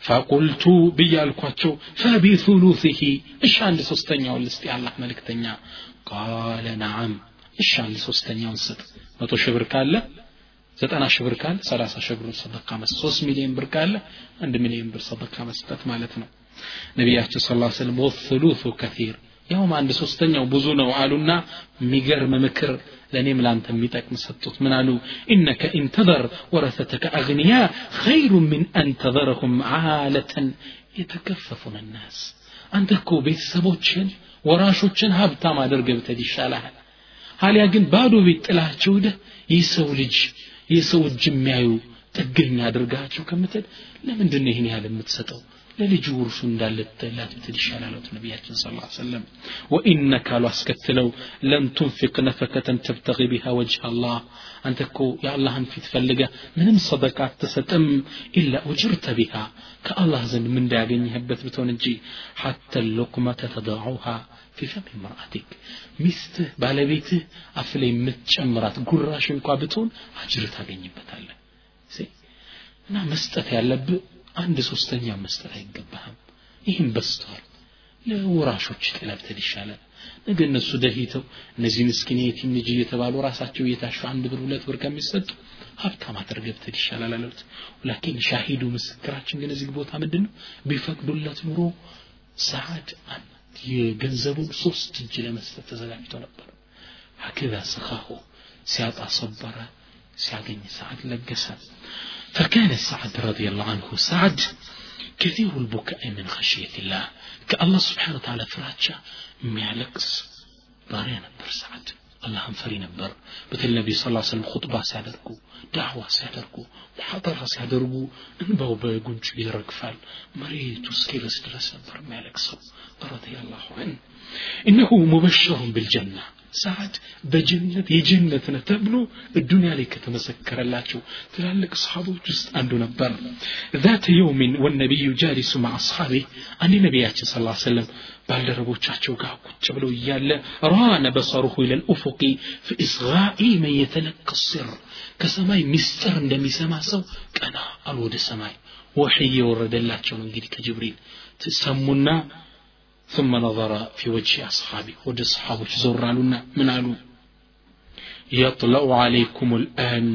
ፈቁልቱ ብያልኳቸው ፈቢثሉثه እሺ አንድ ሶስተኛውን ልስጥ የአላህ መልእክተኛ። ቃለ ነዓም እሺ አንድ ሶስተኛውን ስጥ። መቶ ሺህ ብር ካለ ዘጠና ሺህ ብር ካለ ሰላሳ ሺህ ብር ሰደቃ መስጠት ሶስት ሚሊዮን ብር ካለ አንድ ሚሊዮን ብር ሰደቃ መስጠት ማለት ነው። ነቢያችን ስለ ላ ስለም ወثሉث ከثيር ያውም አንድ ሶስተኛው ብዙ ነው አሉና የሚገርም ምክር ለእኔም ለአንተ የሚጠቅም ሰጡት ምን አሉ ኢነከ ኢንተዘር ወረሰተከ አግንያ ኸይሩ ምን አንተዘረሁም ዓለተን የተከፈፉን ናስ አንተ እኮ ቤተሰቦችን ወራሾችን ሀብታም አድርገህ ብትሄድ ይሻልሃል ሀሊያ ግን ባዶ ቤት ጥላቸው ሂደህ የሰው ልጅ የሰው እጅ የሚያዩ ጥገኛ አድርጋቸው ከምትል ለምንድን ነው ይህን ያህል የምትሰጠው ለልጁ ውርሱ እንዳለትላት ብትል ይሻላል አሉት ነቢያችን ስለ ላ ሰለም ወኢነካ አሉ አስከትለው ለን ቱንፊቅ ነፈከተን ተብተቂ ቢሃ ወጅህ አላህ አንተ እኮ የአላህን ፊት ፈልገ ምንም ሰደቃ አትሰጥም ኢላ ኡጅርተ ቢሃ ከአላህ ዘንድ ምን እንዳያገኘህበት ብትሆን እንጂ ሐተ ሉቅመተ ተደዑሃ ፊ ፈም ምርአቲክ ሚስትህ ባለቤትህ አፍ ላይ የምትጨምራት ጉራሽ እንኳ ብትሆን አጅር ታገኝበታለህ እና መስጠት ያለብህ አንድ ሶስተኛ መስጠት አይገባህም። ይህም በስተዋል ለወራሾች ጥለብትል ይሻላል። ነገ እነሱ ደሂተው እነዚህ ምስኪን የቲም ልጅ እየተባሉ ራሳቸው እየታሹ አንድ ብር ሁለት ብር ከሚሰጡ ሀብታም አድርገህ ብትል ይሻላል አሉት ላኪን ሻሂዱ ምስክራችን ግን እዚህ ቦታ ምንድን ነው ቢፈቅዱለት ኑሮ ሰዓድ የገንዘቡን ሶስት እጅ ለመስጠት ተዘጋጅቶ ነበር። ሀከዛ ስኻሁ ሲያጣ ሰበረ ሲያገኝ ሰዓድ ለገሰ فكان سعد رضي الله عنه سعد كثير البكاء من خشية الله كالله سبحانه وتعالى فراتشا ميالكس باريا نبر سعد አላህን ፈሪ ነበር በተለይ ነቢ ስ ስለም ኹጥባ ሲያደርጉ ዳዕዋ ሲያደርጉ ሙሐጠራ ሲያደርጉ እንባው በጉንጩ ይረግፋል መሬቱ እስኪረስ ድረስ ነበር የሚያለቅሰው ረዲየላሁ ዐን እነሁ ሙበሸሩን ብልጀና ሰዓድ በጀነት የጀነት ነህ ተብሎ እዱንያ ላይ ከተመሰከረላቸው ትላልቅ ሰሓቦች ውስጥ አንዱ ነበር ذات يوم والنبي جالس مع أصحابه أن نبياتي صلى الله عليه وسلم ባልደረቦቻቸው ጋር ቁጭ ብለው እያለ ራነ በሰሩሁ ኢለል ኡፉቂ ፊእስጋኢ መን የተለቀ ሲር ከሰማይ ሚስጥር እንደሚሰማ ሰው ቀና አሉ ወደ ሰማይ ወሕይ የወረደላቸው ነው እንግዲህ ከጅብሪል ትሰሙና ثم نظر في وجه أصحابه ود أصحابه زورالنا من قالوا يطلع عليكم الآن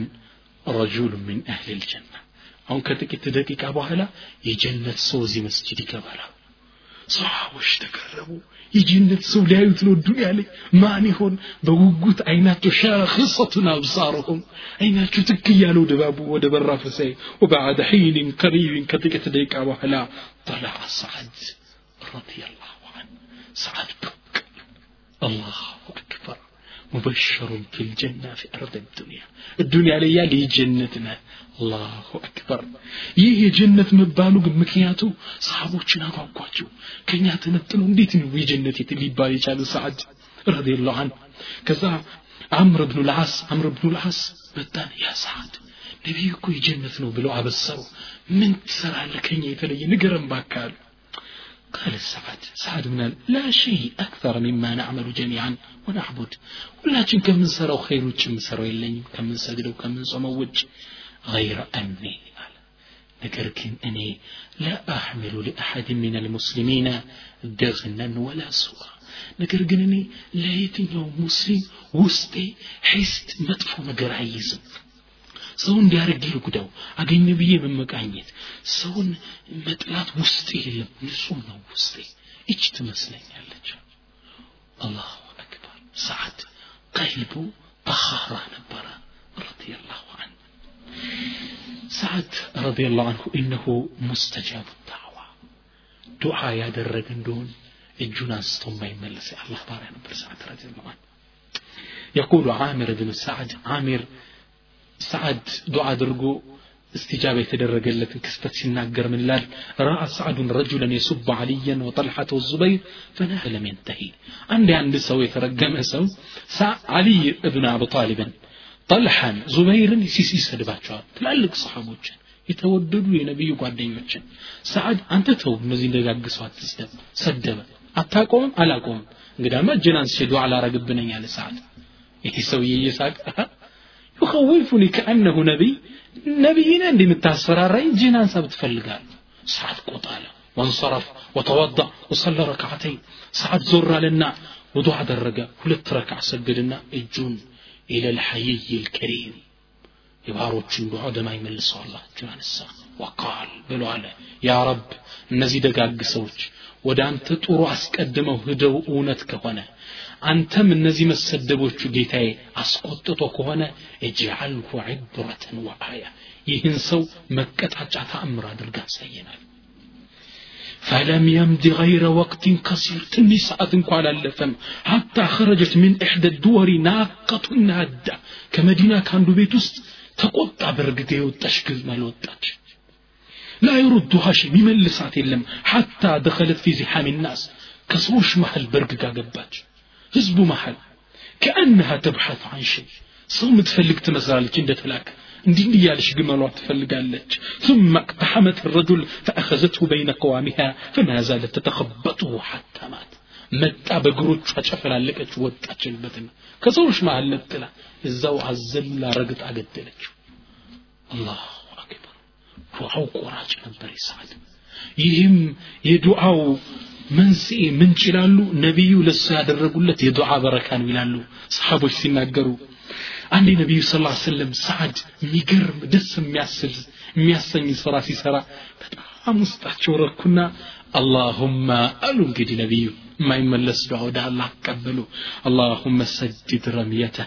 رجل من أهل الجنة አሁን ከጥቂት ደቂቃ በኋላ የጀነት ሰው እዚህ መስጅድ ይገባል ሰሃቦች ተቀረቡ የጀነት ሰው ሊያዩት ነው ዱንያ ላይ ማን ይሆን በጉጉት አይናቸው ሻክሰቱን አብሳርሁም አይናቸው ትክ እያለው ድባቡ ወደ በራፉ ሳይ ወበዓደ ሒንን ቀሪብን ከጥቂት ደቂቃ በኋላ ጠላ ሰዓድ ረዲየላሁ ዐን ሰዓድ ብቅ አላሁ አክበር ሙበሸሩን ፊልጀና ፊ አርድ ዱንያ ዱንያ ላይ ያለ የጀነት ነህ አላሁ አክበር ይህ የጀነት መባሉ ግን ምክንያቱ ሰሃቦችን አጓጓቸው ከኛ ተነጥሎ እንዴት ነው የጀነት ሊባል የቻለ ሰዓድ ረዲየላሁ ዐንሁ ከዛ አምር ብኑ ልዓስ አምር ብኑ ልዓስ መጣን ያ ሰዓድ ነቢዩ እኮ የጀነት ነው ብለው አበሰሩ ምን ትሰራለህ ከኛ የተለየ ንገረን ባካሉ قال سعد سعد من لا شيء أكثر مما نعمل جميعا ونعبد ولكن كم من سروا خير وكم سروا إلين كم من سجدوا كم من صموا وجه غير أني قال لكن أني لا أحمل لأحد من المسلمين دغنا ولا سوءا ነገር ግን እኔ ለየትኛው ሙስሊም ውስጤ ሒስት መጥፎ ነገር አይይዝም ሰው እንዲያደርግ ይርጉዳው አገኘ ብዬ መመቃኘት ሰውን መጥላት ውስጤ የለም ንጹህ ነው ውስጤ እች ትመስለኛለች አላሁ አክበር ሰዓድ ቀልቡ ጠኻራ ነበረ ረዲየላሁ ዐንሁ ሰዓድ ረዲየላሁ ዐንሁ ኢነሁ ሙስተጃቡ ዳዕዋ ዱዓ ያደረገ እንደሆን እጁን አንስቶ የማይመለስ የአላህ ባሪያ ነበር ሰዓድ ረዲየላሁ ዐንሁ يقول عامر بن سعد عامر ሰዓድ ዱዓ አድርጎ استجابة يتدرج لك كستة سناجر من لال رأى سعد رجلا يسب عليا وطلحة والزبير فنهى لم ينتهي عندي عند سوي ترجم سو علي ابن أبو طالب طلحا زبيرا سيسي سدباتشوال ትላልቅ صحابوችን የተወደዱ የነቢዩ ጓደኞችን ሰዓድ አንተ ተው እነዚህ እንደጋግሰው አትስደብ ሰደበ አታቆምም አላቆምም እንግዳማ እጅን አንስቼ ዱዓ አላረግብነኝ አለ ሰዓድ ይህ ሰውዬ እየሳቅ يخوفني كأنه نبي نبينا عندي متاسفراراي جنان سبت فلقال سعد قطالة وانصرف وتوضأ وصلى ركعتين سعد زر لنا وضع درجة ولت ركع سجدنا الجون إلى الحيي الكريم የባሮችን ዱዓ ወደ ማይመልሰው አላህ እጁን አነሳ ወቃል ብሎ አለ ያ ረብ እነዚህ ደጋግ ሰዎች ወደ አንተ ጥሩ አስቀድመው ሂደው እውነት ከሆነ አንተም እነዚህ መሰደቦቹ ጌታዬ አስቆጥቶ ከሆነ እጅዓልሁ ዕብረተን ወአያ ይህን ሰው መቀጣጫ ተአምር አድርጋ አሳየናል فلم يمد غير وقت قصير تني ساعة قال اللفم حتى خرجت من إحدى الدور ناقة نادة كمدينة كان بيت وسط تقطع برقدي وتشكل مال وتاج لا يردها شيء بملسات اللم حتى دخلت في زحام الناس كسوش محل برققا قباج ህዝቡ መሃል ከአንሃ ተብሐት አን ሸይ ሰው የምትፈልግ ትመስላለች እንደ ተላክ እንዲህ እያለች ግመሏ ትፈልጋለች ثم اقتحمت الرجل فأخذته بين قوامها فما زالت تتخبطه حتى مات መጣ በእግሮቿ ጨፈላለቀች ወጣችልበትና ከሰዎች መሃል ነጥላ እዛው አዘላ ረግጣ ገደለችው አላሁ አክበር ዱዓው ቆራጭ ነበር ይስሐቅ ይህም የዱዓው መንስኤ ምንጭ ይላሉ። ነቢዩ ለሱ ያደረጉለት የዱዓ በረካ ነው ይላሉ። ሰሓቦች ሲናገሩ አንድ ነቢዩ ስ ሰለም ሰዓድ የሚገርም ደስ የሚያስል የሚያሰኝ ስራ ሲሰራ በጣም ውስጣቸው ረኩና አላሁማ አሉ እንግዲህ ነቢዩ የማይመለስ ዱዓ ወደ አላህ አቀበሉ አላሁመ ሰድድ ረምየተ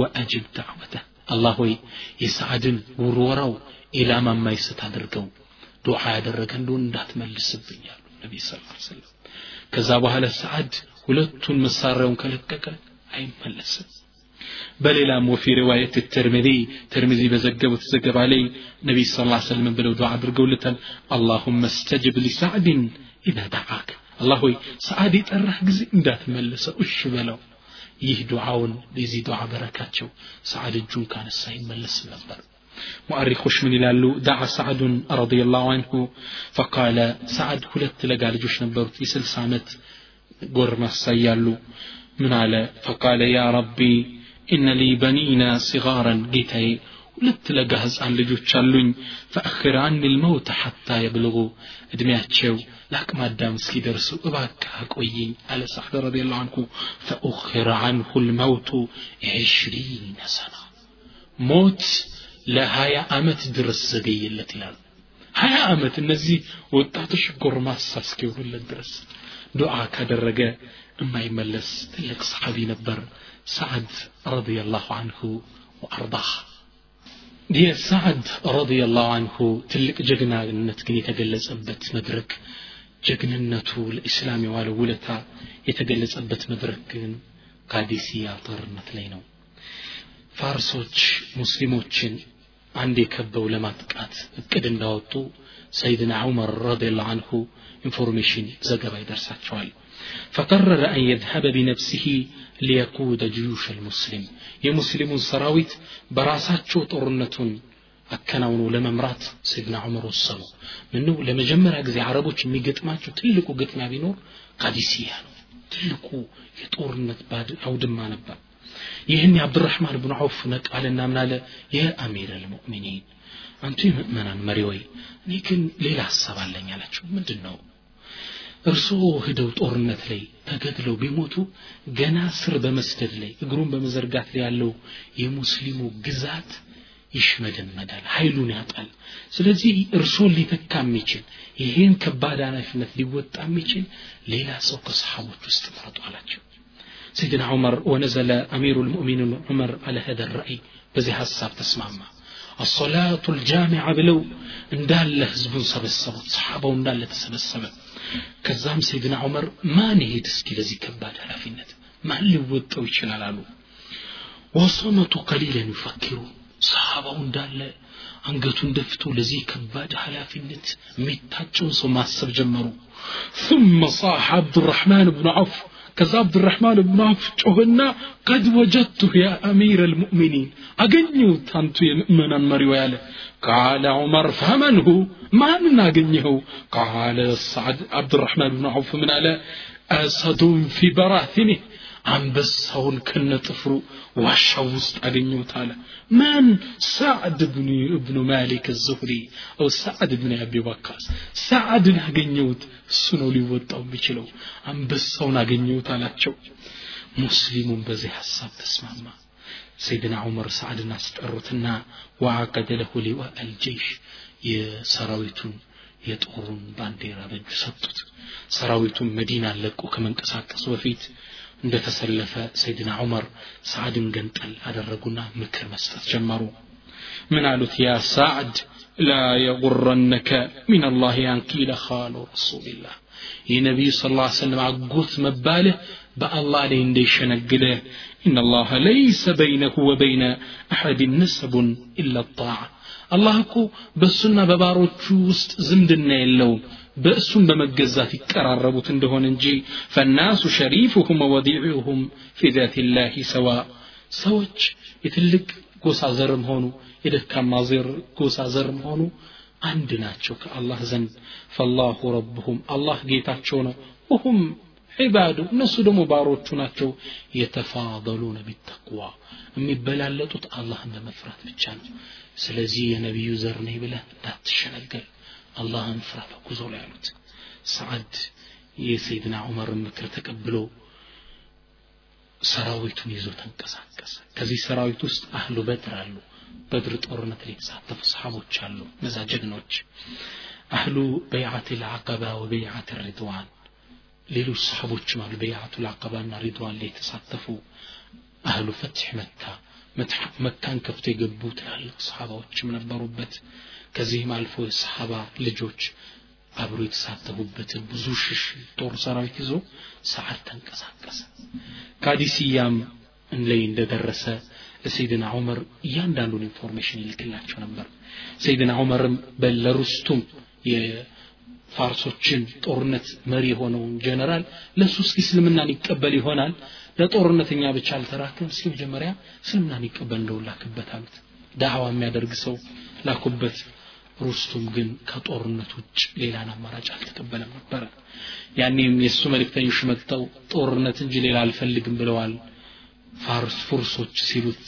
ወአጅብ ዳዕወተ አላህ ሆይ የሰዓድን ውርወራው ኢላማ የማይስት አድርገው ዱዓ ያደረገ እንደሆን እንዳትመልስብኝ አሉ ነቢ ስ ሰለም ከዛ በኋላ ሰዓድ ሁለቱን መሳሪያውን ከለቀቀ አይመለስም በሌላም ወፊ ሪዋየት ትርሚዚ ትርሚዚ በዘገቡት ዘገባ ላይ ነቢ ስ ላ ሰለም ብለው ዱዓ አድርገውለታል አላሁመ እስተጅብ ሊሳዕድን ኢዛ ደዓክ አላህ ሆይ ሰዓድ የጠራህ ጊዜ እንዳትመልሰው እሽ በለው ይህ ዱዓውን የዚህ ዱዓ በረካቸው ሰዓድ እጁን ካነሳ ይመለስም ነበር ሙአሪኮች ምን ይላሉ ዳዓ ሰዓዱን ረዲየላሁ አንሁ ፈቃለ ሰዓድ ሁለት ለጋ ልጆች ነበሩት የስልሳ ዓመት ጎርማሳ እያሉ ምን አለ ፈቃለ ያ ረቢ ኢነ ሊ በኒና ሲጋረን ጌታዬ ሁለት ለጋ ህፃን ልጆች አሉኝ ፈአኽር አኒ ልመውት ሐታ የብልጉ እድሜያቸው ለአቅመ አዳም እስኪደርሱ እባክህ አቆየኝ አለ ሳዕድ ረዲየላሁ አንሁ ፈኡኽር አንሁ ልመውቱ ዒሽሪነ ሰና ሞት ለሀያ ዓመት ድረስ ዘገየለት ይላሉ ሀያ ዓመት እነዚህ ወጣቶች ጎርማሳ እስኪሆኑለት ድረስ ዱዓ ካደረገ የማይመለስ ትልቅ ሰሓቢ ነበር ሰዓድ ረዲየላሁ አንሁ ወአርዳህ የሰዓድ ረዲየላሁ አንሁ ትልቅ ጀግናነት ግን የተገለጸበት መድረክ ጀግንነቱ ለኢስላም የዋለው ውለታ የተገለጸበት መድረክ ግን ካዲሲያ ጦርነት ላይ ነው ፋርሶች ሙስሊሞችን አንድ የከበው ለማጥቃት እቅድ እንዳወጡ ሰይድና ዑመር ረዲየላሁ አንሁ ኢንፎርሜሽን ዘገባ ይደርሳቸዋል فقرر أن يذهب بنفسه ليقود جيوش المسلم የሙስሊሙን ሰራዊት በራሳቸው ጦርነቱን አከናውኖ ለመምራት ሰይድና ዑመር ወሰኑ ምነው ለመጀመሪያ ጊዜ አረቦች የሚገጥማቸው ትልቁ ግጥሚያ ቢኖር ካዲሲያ ነው ትልቁ የጦርነት አውድማ ነበር ይህን የአብዱራህማን ብን ዐውፍ ነቃልና ምን አለ የአሚር አልሙእሚኒን። አንቱ የምእመናን መሪ ወይ እኔ ግን ሌላ ሀሳብ አለኝ አላቸው። ምንድን ነው እርስዎ ሂደው ጦርነት ላይ ተገድለው ቢሞቱ ገና ስር በመስደድ ላይ እግሩን በመዘርጋት ላይ ያለው የሙስሊሙ ግዛት ይሽመደመዳል ኃይሉን ያጣል። ስለዚህ እርሶን ሊተካ የሚችል ይሄን ከባድ ኃላፊነት ሊወጣ የሚችል ሌላ ሰው ከሰሓቦች ውስጥ መረጡ አላቸው سيدنا عمر ونزل أمير المؤمنين عمر على هذا الرأي بزي حساب تسمع الصلاة الجامعة بلو اندال حزب سبسبت صحابة اندال تسبسبت كزام سيدنا عمر ما نهيت اسكي لزي كباد ኃላፊነት ማን ሊወጣው ይችላል አሉ ወሰመቱ ቀሊለን ይፈክሩ ሰሃባው እንዳለ አንገቱን ደፍቶ ለዚህ ከባድ ኃላፊነት የሚታጨውን ሰው ማሰብ ጀመሩ ثم صاح عبد الرحمن بن عوف ከዛ አብዱራህማን ብን አፍ ጮህና ቀድ ወጀድቱህ ያ አሚር አልሙእሚኒን አገኘሁት አንቱ የምእመናን መሪው ያለ ቃለ ዑመር ፈመንሁ ማንን አገኘኸው ቃለ ሰዓድ አብዱራህማን ብን አውፍ ምን አለ አሰዱን ፊ በራቲኒህ አንበሳውን ከነጥፍሩ ዋሻው ውስጥ አገኘሁት አለ። ማን? ሳዕድ ብኑ እብኑ ማሊክ ዙሁሪ ው ሳዕድ ብን አቢ ወቃስ ሳዕድን አገኘሁት እሱ ነው ሊወጣው የሚችለው። አንበሳውን አገኘሁት አላቸው። ሙስሊሙን በዚህ ሀሳብ ተስማማ። ሰይድና ዑመር ሳዕድን አስጠሩትና ወአቀደ ለሁ ሊዋ አልጀይሽ የሰራዊቱን የጦሩን ባንዲራ በእጁ ሰጡት። ሰራዊቱን መዲና ለቆ ከመንቀሳቀሱ በፊት እንደተሰለፈ ሰይድና ዑመር ሳዕድን ገንጠል አደረጉና ምክር መስጠት ጀመሩ ምን አሉት ያ ሳዕድ ላ የጉረነከ ሚን አላህ አንኪለ ኻሉ ረሱልላህ የነቢዩ ስ ላ ሰለም አጎት መባልህ በአላህ ላይ እንዳይሸነግልህ إن الله ليس بينه وبين أحد نسب إلا الطاعة الله እኮ በእሱና በባሮቹ ውስጥ ዝምድና የለውም بأسهم بمجزات كرار ربوت اندهون انجي فالناس شريفهم وديعهم في ذات الله سواء. سوج يتلك قوسا زرم هونو إذا كان مازر قوسا زرم هونو عندنا تشوك الله زن. فالله ربهم الله جيتا وهم عباده نسود مبارو تشوناتشو يتفاضلون بالتقوى. أمي بلالتوت الله بمفرات بجان سلزي نبي زرني بلا لا تشنقل አላህን ፍራ በጉዞ ላይ አሉት። ሰዓድ የሰይድና ዑመርን ምክር ተቀብሎ ሰራዊቱን ይዞ ተንቀሳቀሰ። ከዚህ ሰራዊት ውስጥ አህሉ በድር አሉ። በድር ጦርነት ላይ የተሳተፉ ሰሓቦች አሉ። እነዛ ጀግኖች አህሉ በይዓት ልዓቀባ ወበይዓት ሪድዋን ሌሎች ሰሓቦችም አሉ። በይዓቱ ልዓቀባና ሪድዋን ላይ የተሳተፉ አህሉ ፈትሕ መካ መካን ከፍቶ የገቡ ትላልቅ ሰሓባዎችም ነበሩበት ከዚህም አልፎ የሰሓባ ልጆች አብሮ የተሳተፉበትን ብዙ ሽሽ ጦር ሰራዊት ይዞ ሰዓድ ተንቀሳቀሰ። ካዲስያም ላይ እንደደረሰ ለሰይድና ዑመር እያንዳንዱን ኢንፎርሜሽን ይልክላቸው ነበር። ሰይድና ዑመርም በለሩስቱም የፋርሶችን ጦርነት መሪ የሆነውን ጀነራል ለእሱ እስኪ እስልምናን ይቀበል ይሆናል ለጦርነተኛ ብቻ አልተራክም እስኪ መጀመሪያ እስልምናን ይቀበል እንደው ላክበት አሉት። ዳዕዋ የሚያደርግ ሰው ላኩበት ሩስቱም ግን ከጦርነት ውጭ ሌላን አማራጭ አልተቀበለም ነበረ ያኔም የእሱ መልእክተኞች መጥተው ጦርነት እንጂ ሌላ አልፈልግም ብለዋል። ፋርስ ፉርሶች ሲሉት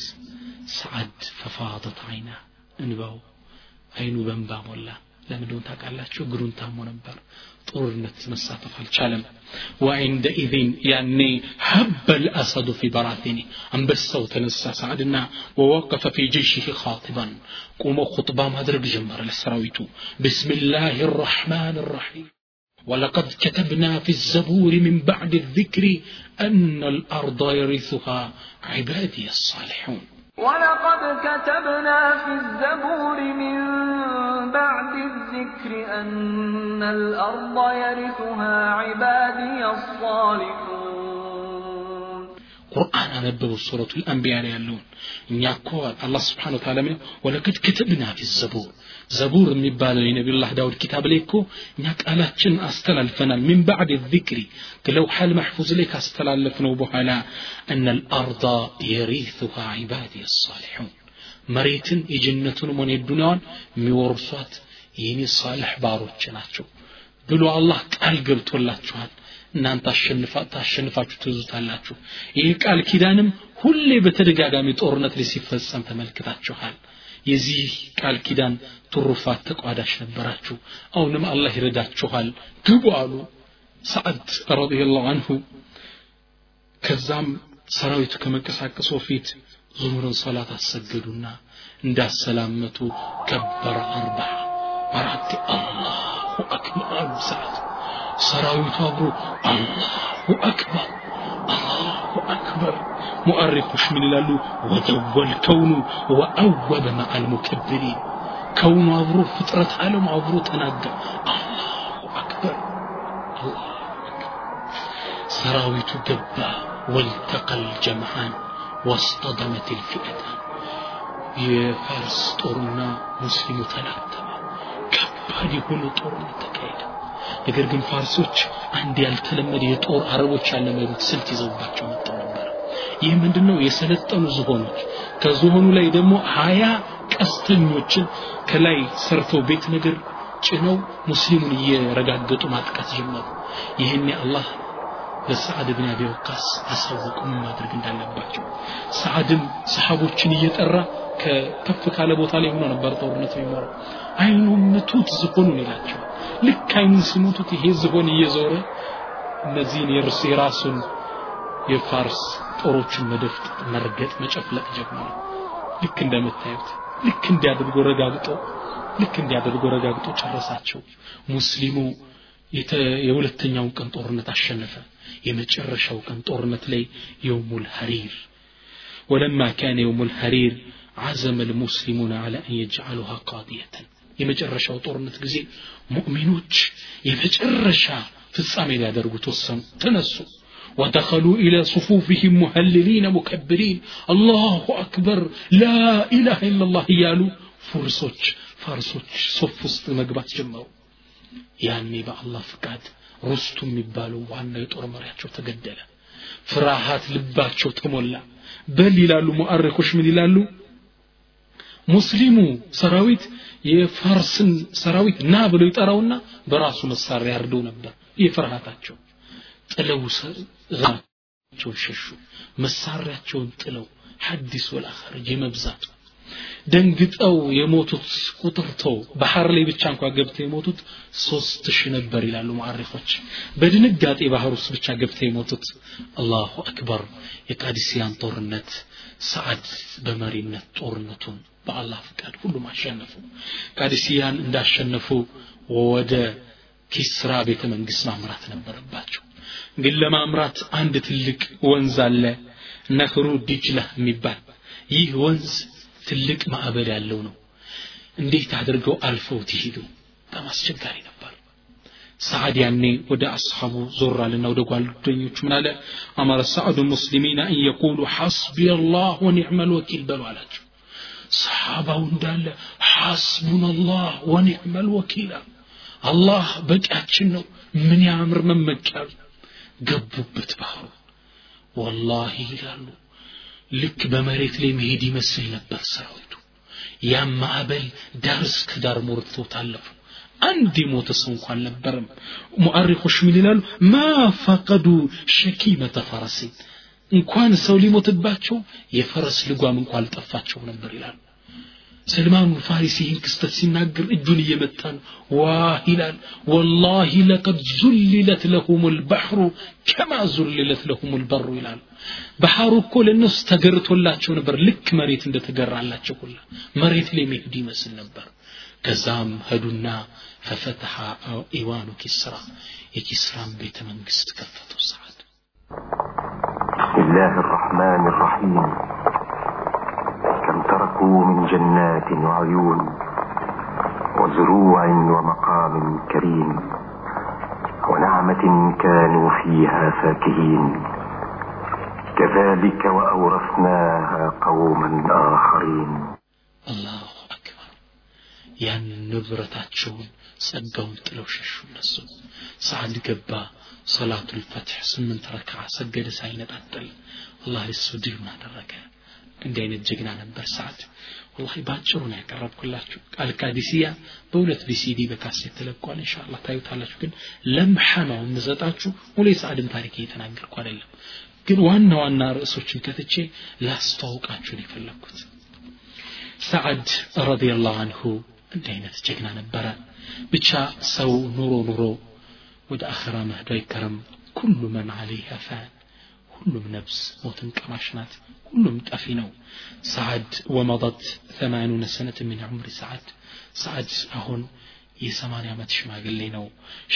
ሰዓድ ፈፋደት አይና እንባው አይኑ በንባ ሞላ። ለምንድን ታውቃላችሁ? እግሩን ታሞ ነበር ጦርነት መሳተፍ አልቻለም ወዕንደ ኢዝን ያኔ ሀበ ልአሰዱ ፊ በራቲኒ አንበሳው ተነሳ ሰዓድና ወወቀፈ ፊ ጀይሽህ ኻጢባን ቁሞ ኹጥባ ማድረግ ጀመረ ለሰራዊቱ ብስምላህ الرحمن الرحيم ولقد كتبنا في الزبور من بعد الذكر أن الأرض يرثها عبادي الصالحون ولقد كتبنا في الزبور من بعد الذكر أن الأرض يرثها عبادي الصالحون. ቁርአን አነበቡ ሱረቱ አንቢያ ላይ ያለውን እኛ እኮ አላህ ስብሓን ታላ ምን ወለቅድ ክትብና ፊ ዘቡር ዘቡር የሚባለው የነቢዩላህ ዳውድ ኪታብ ላይ እኮ እኛ ቃላችን አስተላልፈናል ምን ባዕድ ዚክሪ ከለውሓል ማሕፉዝ ላይ ካስተላለፍነው በኋላ እነ ልአርض የሪثሃ ዒባድ ሳሊሑን መሬትን የጀነቱንም ሆነ የዱንያዋን የሚወርሷት የኔ ሳልሕ ባሮች ናቸው ብሎ አላህ ቃል ገብቶላችኋል እናንተ ታሸንፋችሁ ትይዙታላችሁ ይህ ቃል ኪዳንም ሁሌ በተደጋጋሚ ጦርነት ላይ ሲፈጸም ተመልክታችኋል። የዚህ ቃል ኪዳን ትሩፋት ተቋዳሽ ነበራችሁ። አሁንም አላህ ይረዳችኋል። ግቡ አሉ ሰዓድ ረዲየላሁ አንሁ። ከዛም ሰራዊቱ ከመንቀሳቀሱ በፊት ዙሁርን ሰላት አሰገዱና እንዳሰላመቱ ከበረ አርባ አራት አላሁ አክበር አሉ ሰዓት ሰራዊቱ አብሮ አላሁ አክበር አላሁ አክበር ሙአሪኮች ምን ይላሉ ወጀወል ከውኑ ወአወበ መዓል ሙከብሪን ከውኑ አብሮ ፍጥረት ዓለም አብሮ ተናጋ አላሁ አክበር አላሁ አክበር ሰራዊቱ ገባ ወልተቀል ጀምዓን واصطدمت الفئتان የፋርስ ጦርና ሙስሊሙ ተላተመ ከባድ የሆነ ጦርነት ተካሄደ ነገር ግን ፋርሶች አንድ ያልተለመደ የጦር አረቦች ያለመዱት ስልት ይዘውባቸው መጥተው ነበር። ይህ ምንድነው? የሰለጠኑ ዝሆኖች። ከዝሆኑ ላይ ደግሞ ሀያ ቀስተኞችን ከላይ ሰርተው ቤት ነገር ጭነው ሙስሊሙን እየረጋገጡ ማጥቃት ጀመሩ። ይህኔ አላህ ለሰዓድ ብን አቢ ወቃስ አሳወቁ ምን ማድረግ እንዳለባቸው። ሰዓድም ሰሓቦችን እየጠራ ከከፍ ካለ ቦታ ላይ ሆኖ ነበር ጦርነት የሚመራው። አይኑ ምቱት ዝሆኑን ይላቸዋል ልክ አይኑን ሲመቱት ይሄ ዝሆን እየዞረ እነዚህን የራሱን የፋርስ ጦሮችን መደፍጠጥ መርገጥ መጨፍለቅ ጀመረ ልክ እንደምታዩት ልክ እንዲያደርጎ ረጋግጦ ልክ እንዲያደርጎ ረጋግጦ ጨረሳቸው ሙስሊሙ የሁለተኛውን ቀን ጦርነት አሸነፈ የመጨረሻው ቀን ጦርነት ላይ የውሙል ሐሪር ولما كان يوم الحرير عزم المسلمون على أن يجعلها قاضية የመጨረሻው ጦርነት ጊዜ ሙእሚኖች የመጨረሻ ፍጻሜ ሊያደርጉ ተወሰኑ ተነሱ። ودخلوا إلى صفوفهم مهللين مكبرين الله أكبر لا إله إلا الله يالو فرسوش فرسوش صفوس المقبات جمعو يعني با الله فقاد رستم مبالو وعنا يطور مريات شو تقدل فراحات لبات شو تمولا بل يلالو مؤرخوش من يلالو ሙስሊሙ ሰራዊት የፋርስን ሰራዊት ና ብሎ ይጠራውና በራሱ መሳሪያ ያርደው ነበር የፍርሃታቸው። ጥለው ሸሹ። መሳሪያቸውን ጥለው ሐዲስ ወልአኸርጅ የመብዛቱ ደንግጠው የሞቱት ቁጥር ተው ባህር ላይ ብቻ እንኳ ገብተው የሞቱት ሶስት ሺህ ነበር ይላሉ ሙዓሪፎች። በድንጋጤ ባህር ውስጥ ብቻ ገብተው የሞቱት አላሁ አክበር የቃዲሲያን ጦርነት ሰዓድ በመሪነት ጦርነቱን በአላህ ፍቃድ ሁሉም አሸነፉ። ቃዲሲያን እንዳሸነፉ ወደ ኪስራ ቤተ መንግስት ማምራት ነበረባቸው። ግን ለማምራት አንድ ትልቅ ወንዝ አለ ነህሩ ዲጅላ የሚባል። ይህ ወንዝ ትልቅ ማዕበል ያለው ነው እንዴት አድርገው አልፈውት ይሄዱ በጣም አስቸጋሪ ነበር ሰዓድ ያኔ ወደ አስሓቡ ዞር አለና ወደ ጓደኞቹ ምን አለ አመረ ሰዓዱ ሙስሊሚን አን የቁሉ ሐስቢ አላህ ወኒዕመ ልወኪል በሉ አላቸው ሰሓባው እንዳለ ሐስቡን አላህ ወኒዕመ ልወኪል አላህ በቂያችን ነው ምን ያምር መመኪያ ገቡበት ባህሩ ወላሂ ይላሉ ልክ በመሬት ላይ መሄድ ይመስል ነበር ሰራዊቱ። ያም ማዕበል ዳር እስከ ዳር ሞርተው ታለፉ አንድ የሞተ ሰው እንኳን አልነበረም። ሙአሪኮች ምን ይላሉ? ማ ፈቀዱ ሸኪመተ ፈረሲን እንኳን ሰው ሊሞትባቸው የፈረስ ልጓም እንኳን አልጠፋቸው ነበር ይላሉ ሰልማኑ ፋሪሲ ይህን ክስተት ሲናገር እጁን እየመታ ነው ዋህ ይላል ወላሂ ለቀድ ዙልለት ለሁም ልባሕሩ ከማ ዙልለት ለሁም ልበሩ ይላሉ ባህሩ እኮ ለእነሱ ተገርቶላቸው ነበር ልክ መሬት እንደተገራላቸው ሁላ መሬት ላይ መሄዱ ይመስል ነበር ከዛም ሄዱና ፈፈተሐ ኢዋኑ ኪስራ የኪስራን ቤተ መንግስት ከፈቱ ሰዓት بسم الله الرحمن الرحيم كم تركوا من جنات وعيون وزروع ومقام كريم ونعمة كانوا فيها فاكهين كذلك وأورثناها قوما آخرين አላሁ አክበር ያን ንብረታቸውን ጸጋውን ጥለው ሸሹ እነሱ ሰዓድ ገባ ሰላቱል ፈትሕ ስምንት ረክዓ ሰገደ ሳይነጣጠል አላህ ለሱ ድሉን አደረገ እንዲህ አይነት ጀግና ነበር ሰዓድ ወላሂ ባጭሩ ነው ያቀረብኩላችሁ አልቃዲሲያ በሁለት ቪሲዲ በካሴት ተለቋል ኢንሻአላህ ታዩታላችሁ ግን ለምሐ ነው የምሰጣችሁ ሙሉ የሰዓድን ታሪክ እየተናገርኩ አይደለም ግን ዋና ዋና ርዕሶችን ከትቼ ላስተዋውቃችሁ ነው የፈለግኩት ሰዓድ ረዲየላሁ አንሁ እንዲህ አይነት ጀግና ነበረ ብቻ ሰው ኑሮ ኑሮ ወደ አኸራ መህዶ አይከረም ኩሉ መን አለይሃ ፋን ሁሉም ነፍስ ሞትን ቀማሽ ናት ሁሉም ጠፊ ነው ሰዓድ ወመضት ثمانون ሰነት ምን ዑምር ሰዓድ ሰዓድ አሁን የሰማንያ ዓመት ሽማግሌ ነው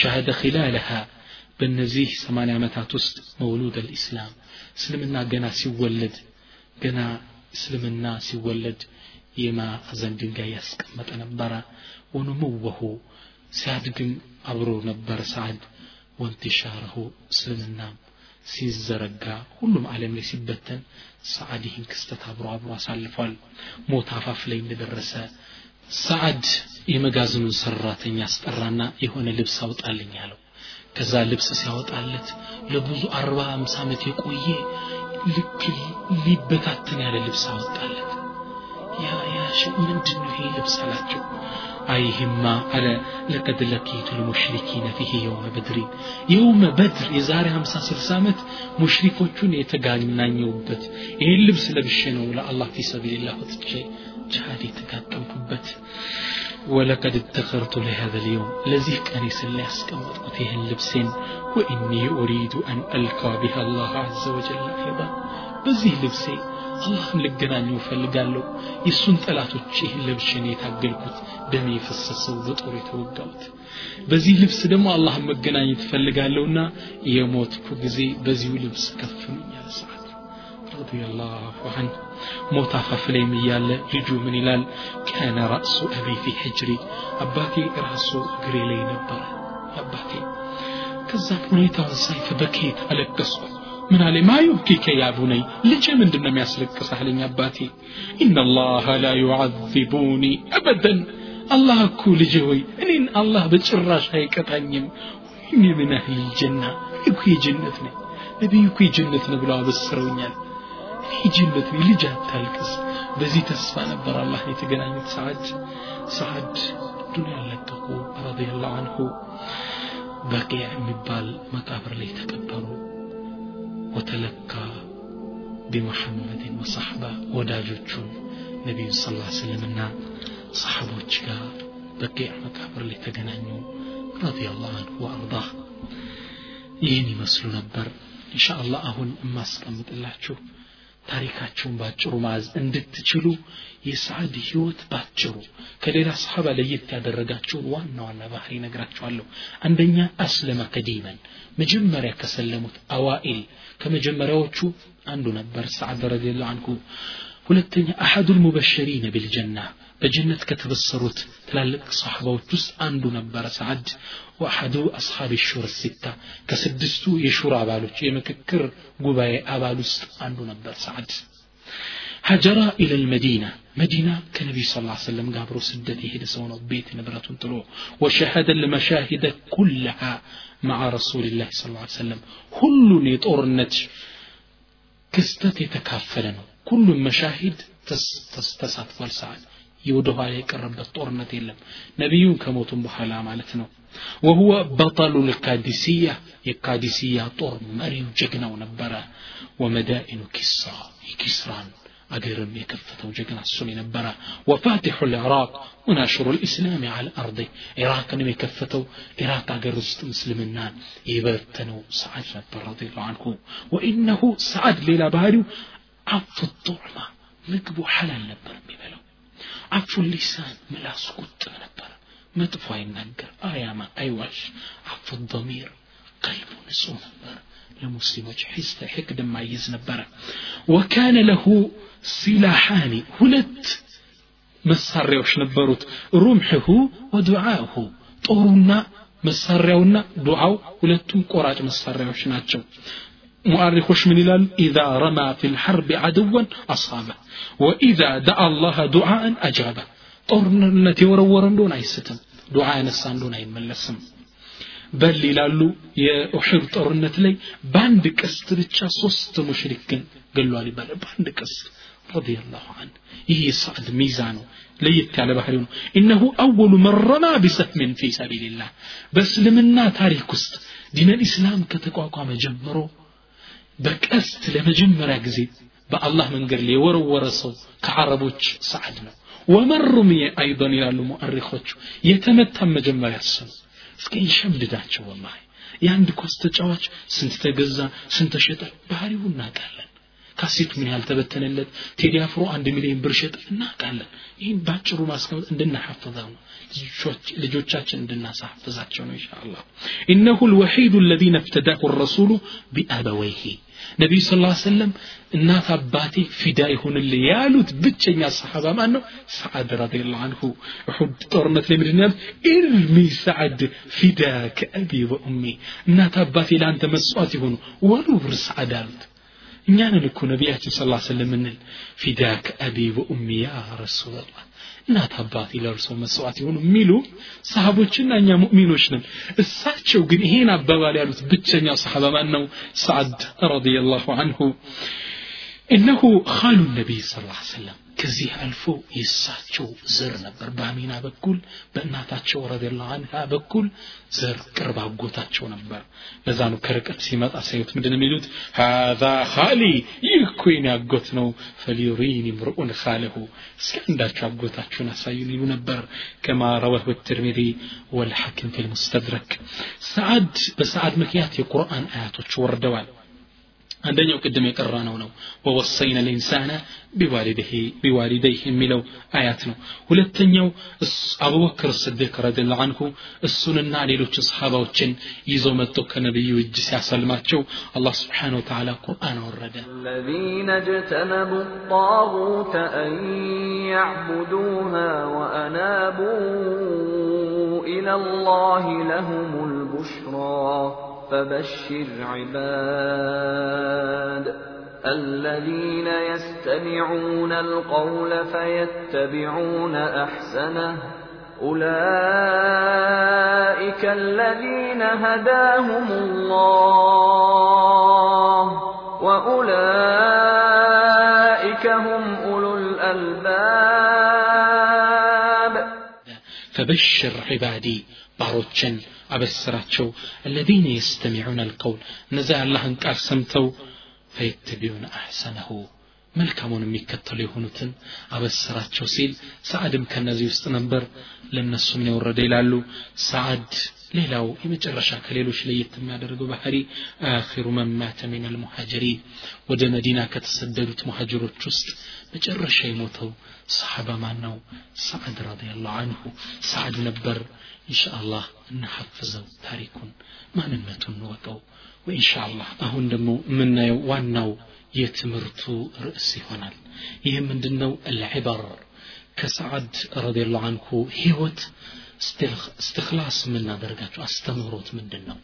ሸሃደ ኺላለሃ በእነዚህ ሰማንያ ዓመታት ውስጥ መውሉድ አልኢስላም እስልምና ገና ሲወለድ ገና እስልምና ሲወለድ የማዕዘን ድንጋይ ያስቀመጠ ነበረ ወኑምወሁ ሲያድግም አብሮ ነበር ሰዓድ ወንትሻረሁ እስልምናም ሲዘረጋ ሁሉም ዓለም ላይ ሲበተን ሰዓድ ይህን ክስተት አብሮ አብሮ አሳልፏል። ሞት አፋፍ ላይ እንደደረሰ ሰዓድ የመጋዘኑን ሰራተኛ አስጠራና የሆነ ልብስ አውጣልኝ አለው። ከዛ ልብስ ሲያወጣለት ለብዙ አርባ አምሳ ዓመት የቆየ ልክ ሊበታተን ያለ ልብስ አወጣለት። ያ ያ ምንድን ይሄ ልብስ አላቸው አይህማ አለ ለቀድ ለኪቱ ልሙሽሪኪነ ፊህ የውመ በድሪን የውመ በድር የዛሬ 50 60 ዓመት ሙሽሪኮቹን የተጋናኘውበት ይህን ልብስ ለብሼ ነው ለአላህ ፊ ሰቢልላህ ወጥቼ ጅሃድ የተጋጠምኩበት ولقد ادخرت لهذا اليوم لذي كان يسلي أسكمت هن لبسين وإني أريد أن ألقى بها الله عز وجل أيضا بزي لبسي አላህን ልገናኘው እፈልጋለሁ የእሱን ጠላቶች ይህን ለብሼ ነው የታገልኩት ደሜ የፈሰሰው በጦር የተወጋሁት በዚህ ልብስ ደግሞ አላህን መገናኘት እፈልጋለሁና የሞትኩ ጊዜ በዚሁ ልብስ ከፍኑኛል ሰዓት ረዲየላሁ ዐንሁ ሞት አፋፍ ላይም እያለ ልጁ ምን ይላል ካነ ራእሱ አቢ ፊ ሕጅሪ አባቴ ራሱ እግሬ ላይ ነበረ አባቴ ከዛ ሁኔታውን ሳይ ፈበኬት አለቀስኩ ምን አለ ማ ዩብኪከ ያ ቡነይ ልጅ ምንድን ነው የሚያስለቅስህ አለኝ አባቴ ኢነላሃ ላ ዩዓዚቡኒ አበደን አላህ እኮ ልጅ ሆይ እኔን አላህ በጭራሽ አይቀጣኝም ወይኔ ምን ያህል ጀና እኮ የጀነት ነኝ ነቢዩ እኮ የጀነት ነው ብለው አበስረውኛል እኔ ጀነት ነኝ ልጅ አታልቅስ በዚህ ተስፋ ነበር አላህ የተገናኙት ሰዓድ ሰዓድ ዱንያ ለቀቁ ረዲየላሁ አንሁ በቂዕ የሚባል መቃብር ላይ ተቀበሩ وتلقى بمحمد وصحبه ወዳጆቹን ነቢዩ ስ ላ ስልምና ሰሓቦች ጋር በቂዕ መቃብር ላይ ተገናኙ ረዲየላሁ አንሁ ወአርዳህ ይህን ይመስሉ ነበር እንሻ አላህ አሁን የማስቀምጥላችሁ ታሪካቸውን ባጭሩ ማዝ እንድትችሉ የሰዓድ ህይወት ባጭሩ ከሌላ ሰሓባ ለየት ያደረጋቸውን ዋና ዋና ባህሪ ነግራቸዋለሁ አንደኛ አስለመ ከዲመን መጀመሪያ ከሰለሙት አዋኢል ከመጀመሪያዎቹ አንዱ ነበር ሰዓድ ረዲየላሁ አንሁ ሁለተኛ አሐዱ ልሙበሸሪነ ቢልጀና በጀነት ከተበሰሩት ትላልቅ ሰሓባዎች ውስጥ አንዱ ነበረ ሰዓድ ወአሐዱ አስሓብ ሹር ሲታ ከስድስቱ የሹራ አባሎች የምክክር ጉባኤ አባል ውስጥ አንዱ ነበር ሰዓድ ሀጀራ ኢለ ልመዲና መዲና ከነቢዩ ስ ሰለም ጋር አብሮ ስደት የሄደ ሰው ነው ቤት ንብረቱን ጥሎ ወሸሀደ ልመሻሂደ ኩለሃ مع رسول الله صلى الله عليه وسلم ሁሉን የጦርነት ክስተት የተካፈለ ነው ሁሉም መሻሂድ ተሳትፏል ሰዓድ የወደ ኋላ የቀረበት ጦርነት የለም ነቢዩን ከሞቱም በኋላ ማለት ነው ወሁወ በጠሉ ልካዲስያ የካዲስያ ጦር መሪው ጀግናው ነበረ ወመዳኢኑ ኪስራ የኪስራን أجرم يكفتو جقنا السني نبرا وفاتح العراق وناشر الإسلام على الأرض عراق نمي كفتو عراق أجرست مسلمنا يبتنو سعد نبر رضي الله عنه وإنه سعد ليلة باريو عف الطعمة مقبو حلال نبر ببلو عف اللسان ملاس قط نبر مدفع ينقر آياما أيواش عف الضمير قلب نسو نبر ለሙስሊሞች ሒስተ ሕቅድ የማይዝ ነበረ ወካነ ለሁ ሲላሓኒ ሁለት መሳሪያዎች ነበሩት ሩምሕሁ ወዱዓሁ ጦሩና መሳሪያውና ዱዓው ሁለቱም ቆራጭ መሳሪያዎች ናቸው ሙአሪኮች ምን ይላሉ ኢዛ ረማ ፊ ልሐርብ አድወን አሳበ ወኢዛ ደአ አላህ ዱዓን አጃበ ጦርነት የወረወረ እንደሆን አይስትም ዱዓ ያነሳ እንደሆን አይመለስም በል ይላሉ የኡሑድ ጦርነት ላይ በአንድ ቀስት ብቻ ሶስት ሙሽሪክን ገሏል ይባላል በአንድ ቀስት ረዲየላሁ አን ይህ የሳዕድ ሚዛ ነው ለየት ያለ ባህሪው ነው እነሁ አወሉ መረማ ቢሰህምን ፊ ሰቢልላህ በእስልምና ታሪክ ውስጥ ዲነል ኢስላም ከተቋቋመ ጀምሮ በቀስት ለመጀመሪያ ጊዜ በአላህ መንገድ ላይ የወረወረ ሰው ከዓረቦች ሰዓድ ነው ወመሩምየ አይዶን ይላሉ ሙአሪኮቹ የተመታም መጀመሪያ እሱ ነው እስከ እንሸምድዳቸው ወላሂ የአንድ ኳስ ተጫዋች ስንት ተገዛ ስንት ተሸጠ ባህሪው እናውቃለን ካሴቱ ምን ያህል ተበተነለት ቴዲ አፍሮ አንድ ሚሊዮን ብር ሸጠ እናውቃለን ይህን ባጭሩ ማስቀመጥ እንድናሐፍዘው ነው ልጆቻችን እንድናሳፍዛቸው ነው ኢንሻ አላህ ኢነሁ ልወሒዱ አለዚነ እፍተዳሁ ረሱሉ ቢአበወይሂ ነቢዩ ስ ሰለም እናት አባቴ ፊዳ ይሁንልህ ያሉት ብቸኛ ሰሓባ ማን ነው ሰዓድ ረዲየላሁ አንሁ እሑድ ጦርነት ላይ ምንድን ያሉት ኢርሚ ሰዓድ ፊዳ ከአቢ ወኡሚ እናት አባቴ ለአንተ መስዋዕት ይሆኑ ወሩር ሰዓድ አሉት እኛንን እኮ ነቢያችን ስ ስለም ምንል ፊዳክ አቢ ወኡሚ ያ ረሱላላህ እናት አባቴ ለእርሶ መስዋዕት የሆኑ የሚሉ ሰሃቦችና እኛ ሙእሚኖች ነን። እሳቸው ግን ይሄን አባባል ያሉት ብቸኛው ሰሃባ ማን ነው? ሰዓድ ረዲየላሁ አንሁ። እነሁ ካሉ ነቢይ ስ ሰለም ከዚህ አልፎ የእሳቸው ዘር ነበር። በአሚና በኩል በእናታቸው ረዲየላሁ አንሃ በኩል ዘር ቅርብ አጎታቸው ነበር። ለዛ ነው ከርቀት ሲመጣ ሳዩት ምንድን የሚሉት? ሃዛ ካሊ ይህ እኮ ነው። ፈሊዩሪኒ ምርኡን ካለሁ እስኪ አንዳቸው አሳዩን ይሉ ነበር። ከማ ረወህ ትርሚዚ ወልሐኪም ፊ ልሙስተድረክ ሰዓድ በሰዓድ ምክንያት የቁርአን አያቶች ወርደዋል አንደኛው ቅድም የቀራ ነው ነው ወወሰይነ ልኢንሳነ ቢዋሊደይህ የሚለው አያት ነው ሁለተኛው አቡበክር ስዲቅ ረዲላሁ አንሁ እሱንና ሌሎች ሰሃባዎችን ይዞ መጥቶ ከነቢዩ እጅ ሲያሰልማቸው አላህ ስብሓን ወተዓላ ቁርአን አወረደ الذين اجتنبوا الطاغوت أن يعبدوها وأنابوا إلى الله لهم البشرى فبشر عباد الذين يستمعون القول فيتبعون أحسنه. أولئك الذين هداهم الله وأولئك هم أولو الألباب. فبشر عبادي ባሮችን አበስራቸው الذين يستمعون القول እነዚያ አላህን ቃል ሰምተው ፈየተቢዑነ አሕሰነሁ መልካሙን የሚከተሉ የሆኑትን አበስራቸው ሲል ሰዓድም ከነዚህ ውስጥ ነበር ለእነሱ ምን የወረደ ይላሉ ሰዓድ ሌላው የመጨረሻ ከሌሎች ለየት የሚያደርገው ባህሪ አኺሩ መማተ ሚን አልሙሃጅሪን ወደ መዲና ከተሰደዱት ሙሃጅሮች ውስጥ መጨረሻ የሞተው ሰሓባ ማን ነው ሰዓድ ረዲየላሁ አንሁ ሰዓድ ነበር ኢንሻአላህ እናሐፍዘው ታሪኩን ማንነቱን እንወቀው ወኢንሻአላህ አሁን ደግሞ የምናየው ዋናው የትምህርቱ ርዕስ ይሆናል ይህ ምንድነው አልዕበር ከሰዓድ ረዲየላሁ አንሁ ህይወት እስትክላስ የምናደርጋቸው አስተምህሮት ምንድን ነው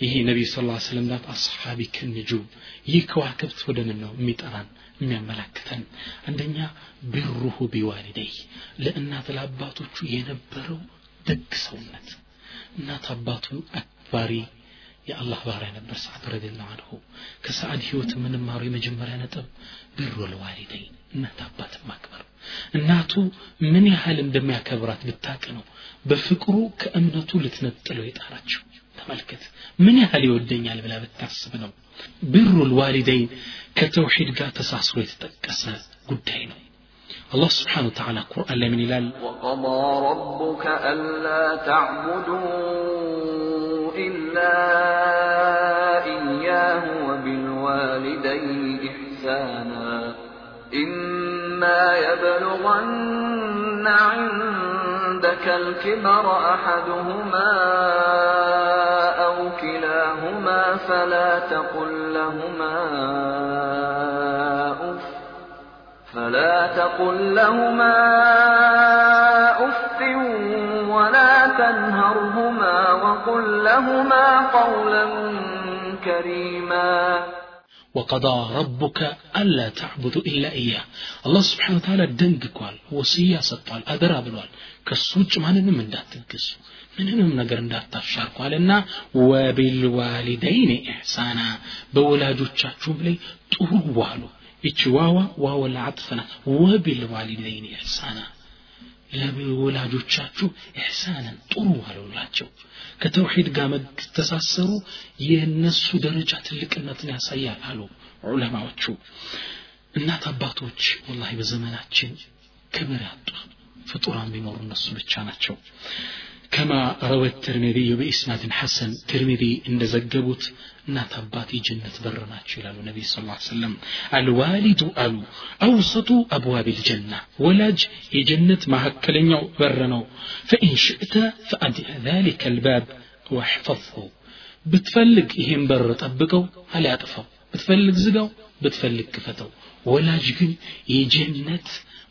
ይሄ ነቢዩ ስ ላ ስለም ላት አስሓቢ ክንጁም ይህ ከዋክብት ወደ ምን ነው የሚጠራን የሚያመላክተን አንደኛ ብሩሁ ቢዋሊደይ ለእናት ለአባቶቹ የነበረው ደግ ሰውነት እናት አባቱን አክባሪ የአላህ ባሪያ ነበር ሰዓድ ረዲላሁ አንሁ ከሰዓድ ህይወት የምንማረው የመጀመሪያ ነጥብ ብሩ ለዋሊደይ እናት አባትን ማክበር እናቱ ምን ያህል እንደሚያከብራት ብታቅ ነው በፍቅሩ ከእምነቱ ልትነጥለው የጣራችው ተመልከት ምን ያህል ይወደኛል ብላ ብታስብ ነው ብሩ ልዋሊደይን ከተውሒድ ጋር ተሳስሮ የተጠቀሰ ጉዳይ ነው الله سبحانه وتعالى قرآن من إلال. وقضى ربك ألا تعبدوا إلا إياه وبالوالدين إحسانا. إما يبلغن عندك الكبر أحدهما أو كلاهما فلا تقل لهما أف فلا تقل لهما أف ولا تنهرهما وقل لهما قولا كريما وقضى ربك ألا تعبدوا إلا إياه الله سبحانه وتعالى ደንግጓል ወስያ ሰጥቷል አደራ ብሏል ከሱ ውጭ ማንንም እንዳትገዙ ምንንም ነገር እንዳታሻርኳልና ወቢልዋሊደይን ኢሕሳና በወላጆቻችሁም ላይ ጥሩ ዋሉ ይቺ ዋዋ ዋወ ለዓጥፍና ወቢልዋሊደይን ኢሕሳና። ለወላጆቻችሁ ኢሕሳንን ጥሩ ዋሉላቸው ከተውሒድ ጋር መተሳሰሩ የእነሱ ደረጃ ትልቅነትን ያሳያል አሉ ዑለማዎቹ። እናት አባቶች ወላሂ በዘመናችን ክብር ያጡ ፍጡራን ቢኖሩ እነሱ ብቻ ናቸው ከማ ረወ ትርሚዚ በኢስናድ ሐሰን ትርሚዚ እንደዘገቡት እናት አባት የጀነት በር ናቸው ይላሉ ነቢይ ስ ሰለም አልዋሊዱ አሉ አውሰጡ አብዋብ ልጀና ወላጅ የጀነት መካከለኛው በር ነው ፈኢን ሽእተ ፈአድዕ ذلك الباب واحفظه ብትፈልግ ይሄን በር ጠብቀው አሊያጥፈው ብትፈልግ ዝጋው ብትፈልግ ክፈተው ወላጅ ግን የጀነት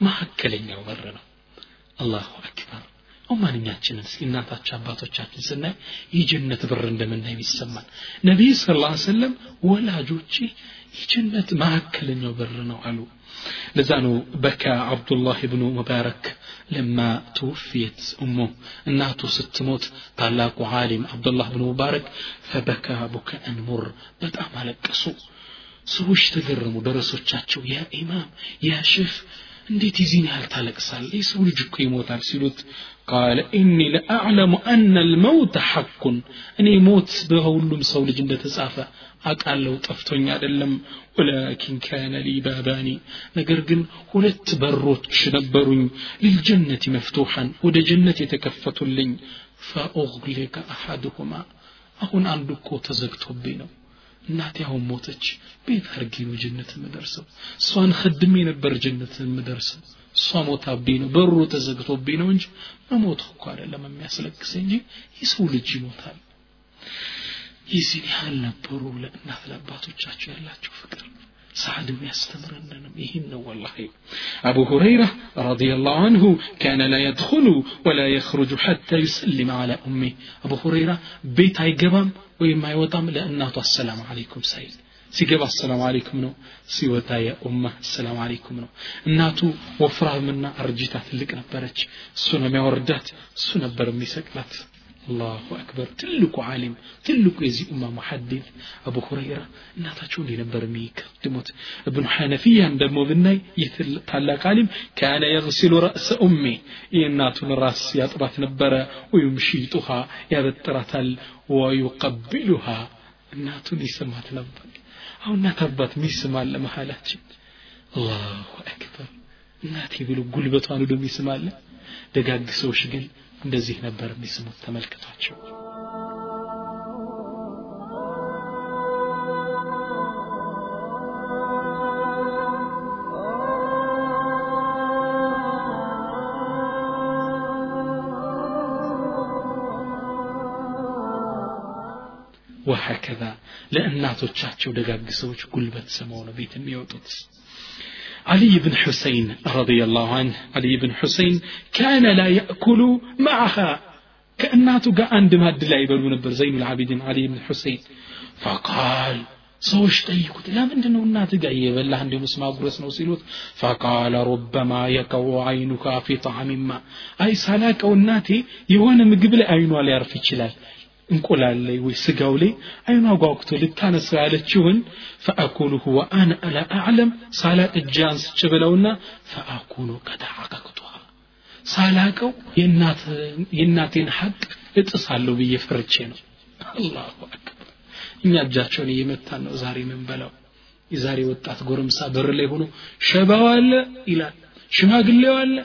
መካከለኛው በር ነው አላሁ አክበር ማንኛችንን? እናታችን አባቶቻችን ስናይ የጀነት በር እንደምናይ ይሰማል ነቢይ ስ ላ ሰለም ወላጆቼ የጀነት መካከለኛው በር ነው አሉ። ለዛ ነው በካ አብዱላህ ብኑ ሙባረክ ለማ ትውፍየት እሞ እናቱ ስትሞት ታላቁ ዓሊም አብዱላህ ብኑ ሙባረክ ፈበካ ቡከአን ሙር በጣም አለቀሱ። ሰዎች ተገረሙ። ደረሶቻቸው ያ ኢማም ያ ሼፍ እንዴት የዚህን ያህል ታለቅሳል የሰው ልጅ እኮ ይሞታል ሲሉት ቃለ ኢኒ ለአዕለሙ አነ ልመውት ሐቁን እኔ ሞት በሁሉም ሰው ልጅ እንደተጻፈ አቃለው ጠፍቶኝ አይደለም ወላኪን ካነ ሊ ባባኒ ነገር ግን ሁለት በሮች ነበሩኝ ልልጀነት መፍቱሐን ወደ ጀነት የተከፈቱልኝ ፈኡግሊከ አሐድሁማ አሁን አንዱ እኮ ተዘግቶብኝ ነው እናቴ አሁን ሞተች ቤት አርጌ ነው ጀነት የምደርሰው እሷን ከድሜ ነበር ጀነት የምደርሰው እሷ ሞታብኝ ነው በሩ ተዘግቶብኝ ነው እንጂ መሞት እኮ አይደለም የሚያስለቅስ እንጂ የሰው ልጅ ይሞታል የዚህን ያህል ነበሩ ለእናት ለአባቶቻቸው ያላቸው ፍቅር سعد يستمرنم يهن والله أبو هريرة رضي الله عنه كان لا يدخل ولا يخرج حتى يسلم على أمه أبو هريرة بيت هاي قبام ويما يوطم لأنه السلام عليكم سيد ሲገባ አሰላሙ አለይኩም ነው ሲወጣ የኡማ አሰላሙ አለይኩም ነው እናቱ ወፍራምና አርጅታ ትልቅ ነበረች እሱ ነው የሚያወርዳት እሱ ነበር የሚሰቅላት አላሁ አክበር ትልቁ ዓሊም ትልቁ የዚህ ኡማ ሙሐዲት አቡ ሁረይራ እናታቸው እንዲህ ነበር የሚቀድሙት እብኑ ሐነፊያን ደግሞ ብናይ ይህ ታላቅ ዓሊም ካነ የግሲሉ ረእሰ ኡሜ የእናቱን ራስ ያጥባት ነበረ ወዩምሺጡሃ ያበጥራታል ወዩቀቢሉሃ እናቱን ይስማት ነበር አሁን እናት አባት ሚስማለ መሀላችን አላሁ አክበር። እናቴ ብሎ ጉልበቷን ወደ ሚስማለ ደጋግ ሰዎች ግን እንደዚህ ነበር የሚስሙት። ተመልክቷቸው ወሀከዛ ለእናቶቻቸው ደጋግ ሰዎች ጉልበት ስመው ነው ቤት የሚወጡት علي بن حسين رضي الله عنه علي بن حسين كان لا يأكل معها كأناته قا عند ماد لا يبلو نبر زين العابدين علي بن حسين فقال ሰዎች ጠይቁት ለምንድን ነው እናት ጋር እየበላህ እንደ ምስማ ጉረስ ነው ሲሉት ፈቃለ ሩበማ የቀው አይኑካ ፊ ጣዕሚማ አይ ሳላቀው እናቴ የሆነ ምግብ ላይ አይኗ ሊያርፍ ይችላል እንቁላል ላይ ወይ ስጋው ላይ አይኗ ጓጉቶ ልታነሳው ያለችውን ፈአኩሉሁ ወአነ ላ አዕለም ሳላቅ አንስች ብለውና ፈአኩኑ ቀድ ሳላቀው የእናቴን ሐቅ እጥሳለሁ ብዬ ፈርቼ ነው። አላሁ አክበር። እኛ እጃቸውን እየመታን ነው ዛሬ ምን በላው? የዛሬ ወጣት ጎረምሳ በር ላይ ሆኖ ሸባው አለ ይላል ሽማግሌው አለ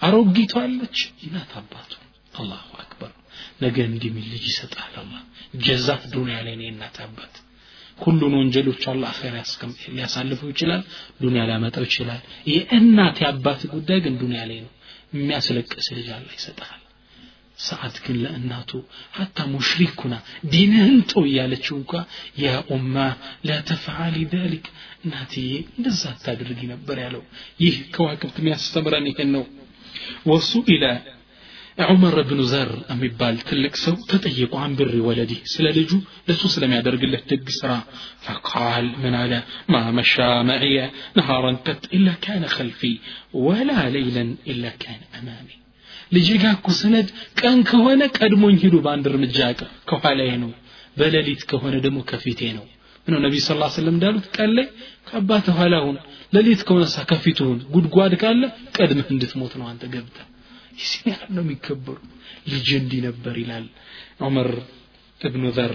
አሮጊቷ አለች እናት አባቱ። አላሁ አክበር ነገ እንዲሚል ልጅ ይሰጣል አላ ጀዛት ዱንያ ላይ ነው የእናት አባት። ሁሉን ወንጀሎች አላህ አኼራ ሊያሳልፈው ይችላል ዱንያ ሊያመጣው ይችላል። የእናት የአባት ጉዳይ ግን ዱንያ ላይ ነው። የሚያስለቅስ ልጅ አላህ ይሰጥሃል ሰዓት ግን ለእናቱ ሀታ ሙሽሪኩና ዲንህን ተው እያለችው እንኳ ያ ኡማ ላተፍዓሊ ذሊክ እናትዬ እንደዛ አታድርጊ ነበር ያለው። ይህ ከዋክብት የሚያስተምረን ይህን ነው። ወሱ ኢላ ዑመር ብኑ ዘር የሚባል ትልቅ ሰው ተጠየቁ አንብሪ ወለዲ ስለ ልጁ ለሱ ስለሚያደርግለት ደግ ስራ ፈቃል ምን አለ ማ መሻ መዕየ ነሃረን ቀጥ ኢላ ካነ ከልፊ ወላ ሌይለን ኢላ ካነ አማሚ ልጄ ጋ እኮ ሰነድ ቀን ከሆነ ቀድሞኝ ሂዱ በአንድ እርምጃ ያቅር ከኋላዬ ነው በሌሊት ከሆነ ደግሞ ከፊቴ ነው ምነው ነቢ ስ ስለም እንዳሉት ቀን ላይ ከአባት ኋላ ሁን ሌሊት ከሆነሳ ከፊቱ ሁን ጉድጓድ ካለ ቀድመህ እንድትሞት ነው አንተ ገብተህ ይህን ያህል ነው የሚከበሩ ልጅ እንዲህ ነበር ይላል ዑመር እብኑ ዘር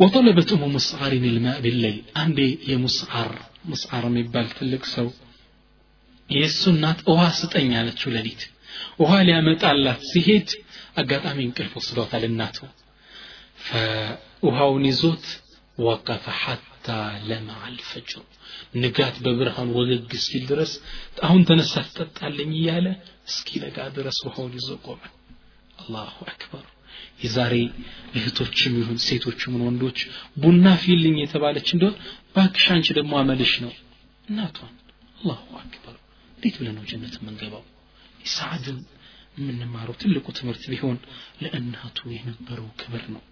وطلبت أم مسعر الماء بالليل عندي يا مسعر مسعر የሚባል ትልቅ ሰው የእሱ እናት ውሃ ስጠኝ አለችው ሌሊት ውሃ ሊያመጣላት ሲሄድ አጋጣሚ እንቅልፍ ወስዷታል እናቱ ውሃውን ይዞት ወቀፈ ሐታ ለመዐ አልፈጅር ንጋት በብርሃን ወገግ እስኪል ድረስ አሁን ተነሳ ትጠጣለኝ እያለ እስኪነጋ ድረስ ውሃውን ይዞ ቆመ አላሁ አክበር የዛሬ እህቶችም ይሁን ሴቶችም ወንዶች ቡና ፊልኝ የተባለች እንደሆን ባክሽ አንቺ ደግሞ አመልሽ ነው እናቷን አላሁ አክበር እንዴት ብለን ነው ጀነት የምንገባው የሰዓድን የምንማረው ትልቁ ትምህርት ቢሆን ለእናቱ የነበረው ክብር ነው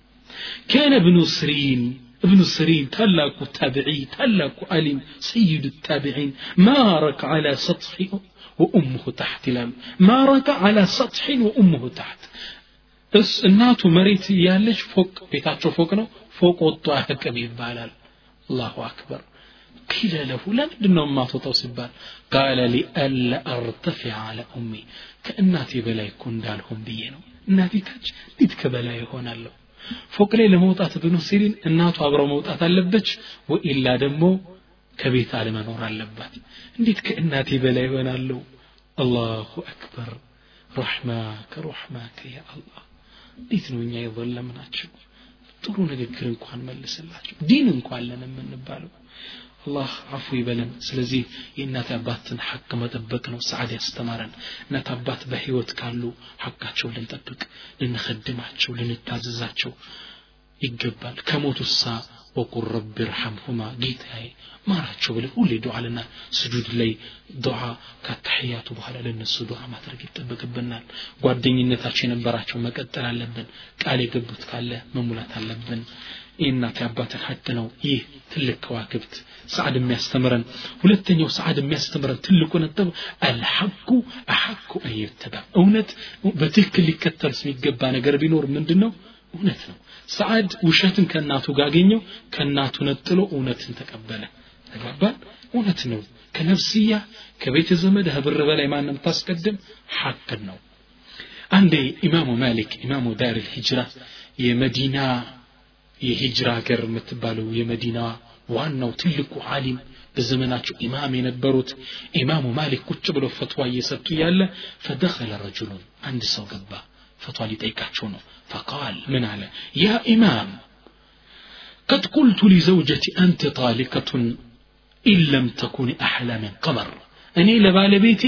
كان ابن سرين ابن سرين تلاك التابعي تلاك علم سيد التابعين ما رك على سطح وأمه تحت لم ما رك على سطح وأمه تحت እስ እናቱ መሬት ያለች ፎቅ ቤታቸው ፎቅ ነው ፎቅ ወጥቶ አያቅም ይባላል አላሁ አክበር ቂለ ለሁ ለምንድን ነው የማትወጣው ሲባል ቃለ ሊአላ አርተፊዕ አለ ኡሚ ከእናቴ በላይ እኮ እንዳልሆን ብዬ ነው እናቴ ታች እንዴት ከበላይ ይሆናለሁ ፎቅ ላይ ለመውጣት ብኑ ሲሪን እናቱ አብረው መውጣት አለበች። ወኢላ ደግሞ ከቤት አለመኖር አለባት። እንዴት ከእናቴ በላይ ይሆናለሁ አላሁ አክበር። ረሕማከ ረሕማከ ያ አላህ። እንዴት ነው እኛ የዘለምናቸው? ጥሩ ንግግር እንኳን መልስላቸው። ዲን እንኳን ለን የምንባለው አላህ አፉ ይበለን። ስለዚህ የእናት አባትን ሐቅ መጠበቅ ነው ሰዓድ ያስተማረን። እናት አባት በህይወት ካሉ ሐቃቸው ልንጠብቅ ልንኸድማቸው ልንታዘዛቸው ይገባል። ከሞቱሳ ወቁል ረቢ ርሐምሁማ ጌታዬ ማራቸው ብለን ሁሌ ዱዓ ልና ስጁድ ላይ ዱዓ ከአተሕያቱ በኋላ ለነሱ ዱዓ ማድረግ ይጠበቅብናል። ጓደኝነታቸው የነበራቸው መቀጠል አለብን። ቃል የገቡት ካለ መሙላት አለብን። የእናት አባትን ሐቅ ነው። ይህ ትልቅ ከዋክብት ሰዓድ የሚያስተምረን። ሁለተኛው ሰዓድ የሚያስተምረን ትልቁ ነጥብ አልሐቁ አሐቁ አየተባ እውነት በትክክል ሊከተል የሚገባ ነገር ቢኖር ምንድን ነው እውነት ነው። ሰዓድ ውሸትን ከእናቱ ጋር አገኘው ከእናቱ ነጥሎ እውነትን ተቀበለ። ተግባባን? እውነት ነው። ከነፍስያ ከቤተ ዘመድ ህብር በላይ ማንም ታስቀድም ሐቅን ነው። አንዴ ኢማሙ ማሊክ ኢማሙ ዳር ልሂጅራ የመዲና የሂጅራ ሀገር የምትባለው የመዲና ዋናው ትልቁ ዓሊም በዘመናቸው ኢማም የነበሩት ኢማሙ ማሊክ ቁጭ ብሎ ፈትዋ እየሰጡ ያለ ፈደኸለ ረጁሉን አንድ ሰው ገባ ፈትዋ ሊጠይቃቸው ነው ፈቃል ምን አለ ያ ኢማም قد قلت لزوجتي أنت طالقة إن لم تكوني أحلى من قمر እኔ ለባለቤቴ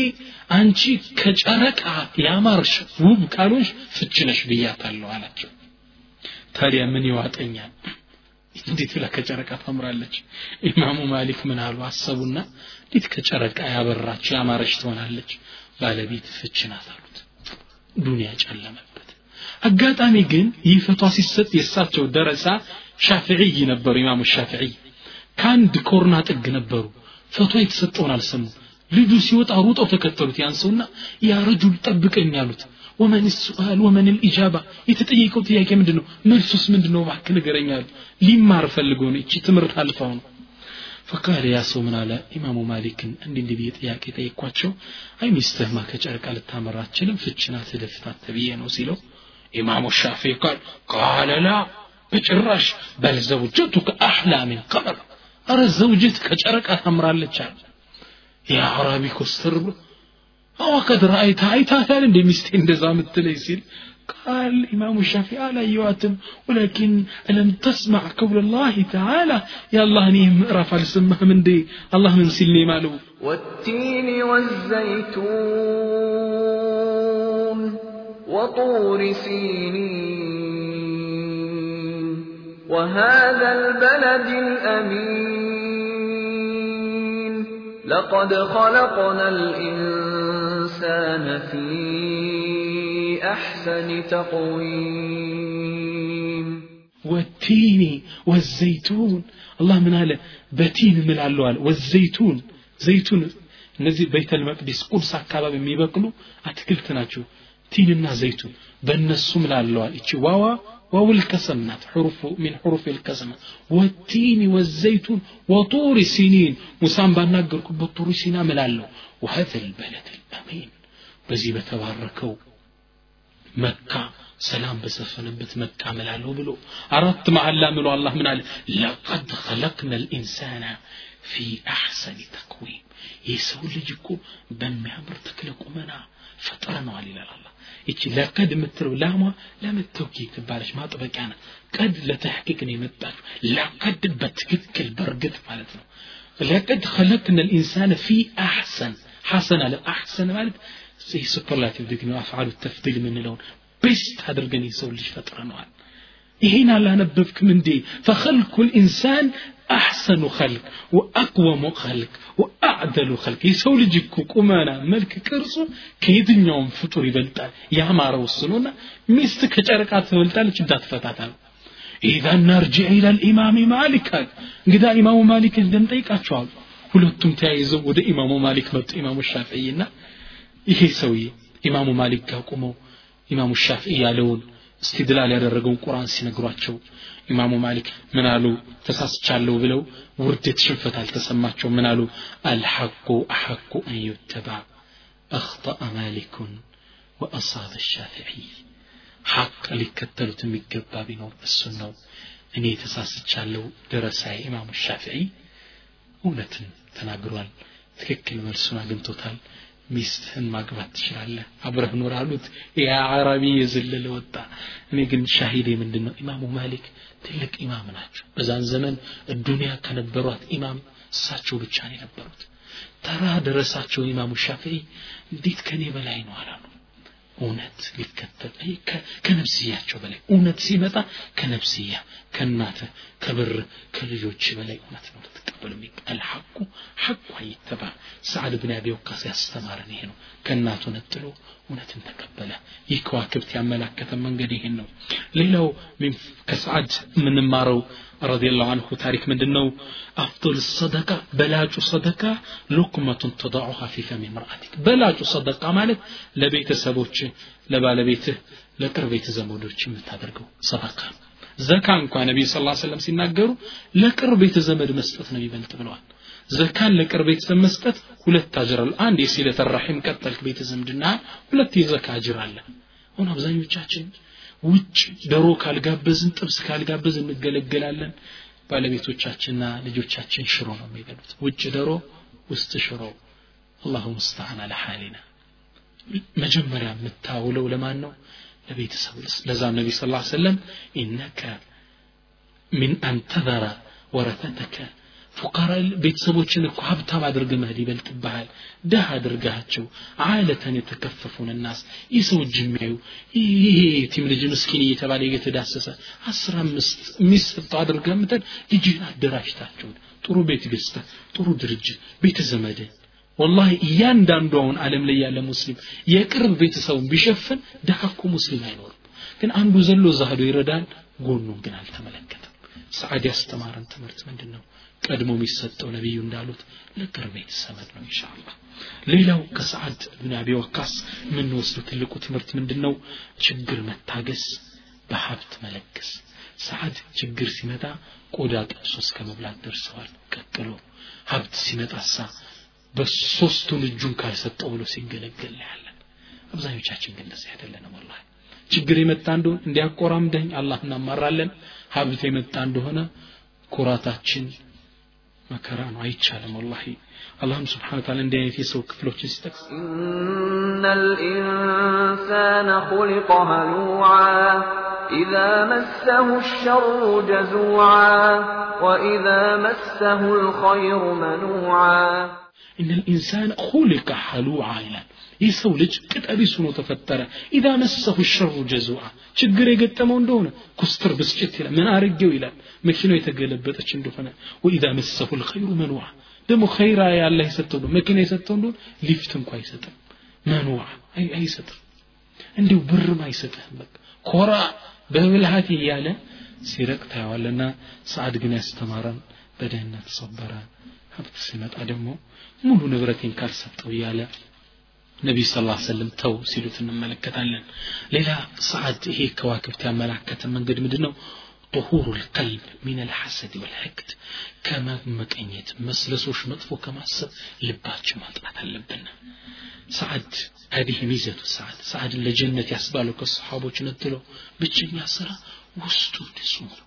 አንቺ ከጨረቃ ያማርሽ ውብ ካልሆንሽ ፍችነሽ ብያታለሁ አላቸው ታዲያ ምን ይዋጠኛል እንዴት ብላ ከጨረቃ ታምራለች? ኢማሙ ማሊክ ምን አሉ? አሰቡና እንዴት ከጨረቃ ያበራች ያማረች ትሆናለች? ባለቤት ፍች ናት አሉት። ዱንያ ጨለመበት። አጋጣሚ ግን ይህ ፈቷ ሲሰጥ የእሳቸው ደረሳ ሻፊዒይ ነበሩ ኢማሙ ሻፊዒይ ከአንድ ኮርና ጥግ ነበሩ። ፈቷ የተሰጠውን አልሰሙ ልጁ ሲወጣ ሩጠው ተከተሉት። ያን ሰውና ያ ረጁል ጠብቀኝ አሉት ወመን ሱአል ወመን ልኢጃባ የተጠየቀው ጥያቄ ምንድን ነው መልሱስ ምንድን ነው ባክ ንገረኛል ሊማር ፈልጎ ነው። እቺ ትምህርት አልፋው ነው። ፈቃለ ያ ሰው ምን አለ? ኢማሙ ማሊክን እንዲህ እንዲህ ብዬ ጥያቄ ጠየኳቸው አይ ሚስትህማ ከጨርቃ ልታመራ አችልም ፍችናት ደፍታት ተብዬ ነው ሲለው ኢማሙ ሻፊ ቃል ቃለ ላ በጭራሽ በል ዘውጀቱከ አሕላ ሚን ቀመር። አረ ዘውጀት ከጨረቃ ታምራለች አለ። ያ وقد رأيت عيتها عند مستين دزامت تليسيل قال إمام الشافعي على يواتم. ولكن ألم تسمع قول الله تعالى؟ يا الله نيم رفع السمه من دي. الله من سلني ماله. والتين والزيتون وطور سينين وهذا البلد الأمين. لقد خلقنا الإنسان في أحسن تقويم ወቲኒ ወዘይቱን አላህ ምን አለ በቲን እምላለሁ አለ ወዘይቱን ዘይቱን እነዚህ በይተል መቅዲስ ቁድስ አካባቢ የሚበቅሉ አትክልት ናቸው ቲንና ዘይቱን በእነሱ ምላለዋል እቺ ዋዋ ዋውል ከሰም ናት ሕሩፉ ሚን ሕሩፍ ልከሰም ወቲኒ ወዘይቱን ወጡሪ ሲኒን ሙሳን ባናገርኩበት ጡሪ ሲና ምላለሁ ወሀዘ ልበለድ ልአሚን በዚህ በተባረከው መካ ሰላም በሰፈነበት መካ ምላለሁ ብሎ አራት መሐላ ምሎ አላህ ምን አለ ለቀድ ኸለቅነ ልኢንሳና ፊ አሕሰኒ ተቅዊም የሰው ልጅ እኮ በሚያምር ተክለ ቁመና ፈጥረነዋል ይላል አላህ ይቺ ለቀድ የምትለው ላሟ ለመተውኪ ትባለች ማጥበቂያ ነ ቀድ ለተሕቂቅ ነው የመጣችው ለቀድ በትክክል በእርግጥ ማለት ነው ለቀድ ኸለቅነ ልኢንሳን ፊ አሕሰን ሐሰን አለ አሕሰን ማለት ይህ ሱፐርላቲቭ ዲግሪ ነው አፍዓሉ ተፍዲል የምንለውን ቤስት አድርገን የሰው ልጅ ፈጥረነዋል ይሄን አላነበብክም እንዴ ፈኸልኩ ልኢንሳን አሕሰኑ ኸልቅ ወአቅወሙ ኸልቅ ወአዕደሉ ኸልቅ የሰው ልጅ እኮ ቁመና መልክ ቅርጹ ከየትኛውም ፍጡር ይበልጣል ያማረው ስኖና ሚስት ከጨረቃ ትበልጣለች እንዳትፈታታ ነው ኢዛ ናርጅዕ ኢላ ልኢማም ማሊክ አለ እንግዳ ኢማሙ ማሊክ እንደንጠይቃቸዋሉ ሁለቱም ተያይዘው ወደ ኢማሙ ማሊክ መጡ ኢማሙ ሻፍዕይና ይሄ ሰውዬ ኢማሙ ማሊክ ጋር ቁመው ኢማሙ ሻፍዒ ያለውን እስትድላል ያደረገውን ቁርአን ሲነግሯቸው ኢማሙ ማሊክ ምን አሉ ተሳስቻለሁ ብለው ውርደት ሽንፈት አልተሰማቸው ምን አሉ አልሐቁ አሐቁ አን ዩተባ አኽጠአ ማሊኩን ወአሳበ ሻፊዒ ሐቅ ሊከተሉት የሚገባ ቢኖር እሱን ነው እኔ ተሳስቻለሁ ደረሳዬ ኢማሙ ሻፊዒ እውነትን ተናግሯል። ትክክል መልሱን አግኝቶታል። ሚስትህን ማግባት ትችላለህ። አብረህ ኑር አሉት። ያ አረቢ የዘለለ ወጣ። እኔ ግን ሻሂዴ ምንድን ነው ኢማሙ ማሊክ ትልቅ ኢማም ናቸው። በዛን ዘመን ዱንያ ከነበሯት ኢማም እሳቸው ብቻ ነው የነበሩት። ተራ ደረሳቸው ኢማሙ ሻፊዒ እንዴት ከኔ በላይ ነው አላሉ እውነት ሊከተል ከነፍስያቸው በላይ እውነት ሲመጣ ከነፍስያ ከእናትህ ከብር ከልጆች በላይ እውነት ነው ልትቀበሉ አልሐቁ ሐቁ አይተባ ሰዓድ ብን አቢ ወቃስ ያስተማረን ይሄ ነው ከእናቱ ነጥሎ እውነትን ተቀበለ ይህ ከዋክብት ያመላከተ መንገድ ይሄን ነው ሌላው ከሰዓድ የምንማረው رضي الله عنه تاريخ من دنو أفضل الصدقة بلاج صدقة لقمة تضعها في فم امرأتك. بلاج صدقة مالك لبيت سبوتش لبال بيته لكر بيت زمودوتش متابرقو صدقة። زكاة كان النبي صلى الله عليه وسلم سيناقرو لكر بيت زمد مستط نبي بنت بنوان زكاة لكر زمد مستط ولا تاجر الآن دي سيلة الرحيم كتلك بيت زمدنا ولا تي زكاة جرال هنا بزاني وچاچين ውጭ ዶሮ ካልጋበዝን ጥብስ ካልጋበዝን እንገለገላለን። ባለቤቶቻችንና ልጆቻችን ሽሮ ነው የሚበሉት። ውጭ ዶሮ ውስጥ ሽሮ። አላሁ ሙስተዓን አለ መጀመሪያ የምታውለው ለማን ነው? ለቤተሰብ። ለዛም ነቢ ስ ሰለም ኢነከ ሚን አንተዘረ ወረተተከ ፉቃራ ቤተሰቦችን እኮ ሀብታም አድርገህ መሄድ ይበልጥብሃል ደህ አድርጋቸው አለተን የተከፈፉን ናስ የሰው እጅ የሚያዩ ይሄ የቲም ልጅ ምስኪን እየተባለ እየተዳሰሰ አስራ አምስት የሚሰጠው አድርገህ ምተን ልጅህን አደራጅታቸውን ጥሩ ቤት ገዝተህ ጥሩ ድርጅት ቤተ ዘመድህ ወላሂ እያንዳንዱ አሁን ዓለም ላይ ያለ ሙስሊም የቅርብ ቤተሰቡን ቢሸፍን ድሃ እኮ ሙስሊም አይኖርም። ግን አንዱ ዘሎ እዛ ሄዶ ይረዳል ጎኑን ግን አልተመለከተም። ሰዓድ ያስተማረን ትምህርት ምንድን ነው ቀድሞ የሚሰጠው ነቢዩ እንዳሉት ለቅርብ ቤተሰብ ነው ኢንሻአላ ሌላው ከሰዓድ ብን አቢ ወቃስ የምንወስደው ትልቁ ትምህርት ምንድን ነው ችግር መታገስ በሀብት መለገስ። ሰዓድ ችግር ሲመጣ ቆዳ ጠብሶ እስከ መብላት ደርሰዋል። ቀጥሎ ሀብት ሲመጣሳ በሶስቱን እጁን ካልሰጠው ብሎ ሲገለገል ያለን አብዛኞቻችን ግን እንደዚህ አይደለንም ወላሂ። ችግር የመጣ እንደሆነ እንዲያቆራምደኝ አላህ እናማራለን። ሀብት የመጣ እንደሆነ ኩራታችን መከራ ነው አይቻልም ወላሂ አላህም ስብሓን ታላ እንዲህ አይነት የሰው ክፍሎችን ሲጠቅስ إن الإنسان خلق هلوعا إذا مسه الشر جزوعا وإذا مسه الخير منوعا إن الإنسان خلق حلوعا ይላል ይህ ሰው ልጅ ቅጠቢስ ሆኖ ተፈጠረ። ኢዛ መሰሁ ሸሩ ጀዙዓ ችግር የገጠመው እንደሆነ ኩስትር ብስጭት ይላል ምን አርጌው ይላል መኪናው የተገለበጠች እንደሆነ። ወኢዛ መሰሁ ልኸይሩ መንዋ ደግሞ ኸይራ ያለ የሰጠው እንደሆነ መኪና የሰጠው እንደሆነ ሊፍት እንኳ አይሰጥም። መንዋ አይሰጥም። እንዲሁ ብርም አይሰጥህም። በቃ ኮራ በብልሃት እያለ ሲረቅ ታየዋለና ሰዓድ ግን ያስተማረን በድህነት ተሰበረ ሀብት ሲመጣ ደግሞ ሙሉ ንብረቴን ካልሰጠው እያለ ነቢዩ ስ ሰለም ተው ሲሉት እንመለከታለን። ሌላ ሰዓት ይሄ ከዋክብት ያመላከተ መንገድ ምንድን ነው ظهور القلب من الحسد والحقد كما مقنيت مسلسوش مطفو كما سب لباتش ما لبنا هذه ميزة سعد سعد لجنة يسبالك الصحابة نتلو بتشم يسرى وستو تسمر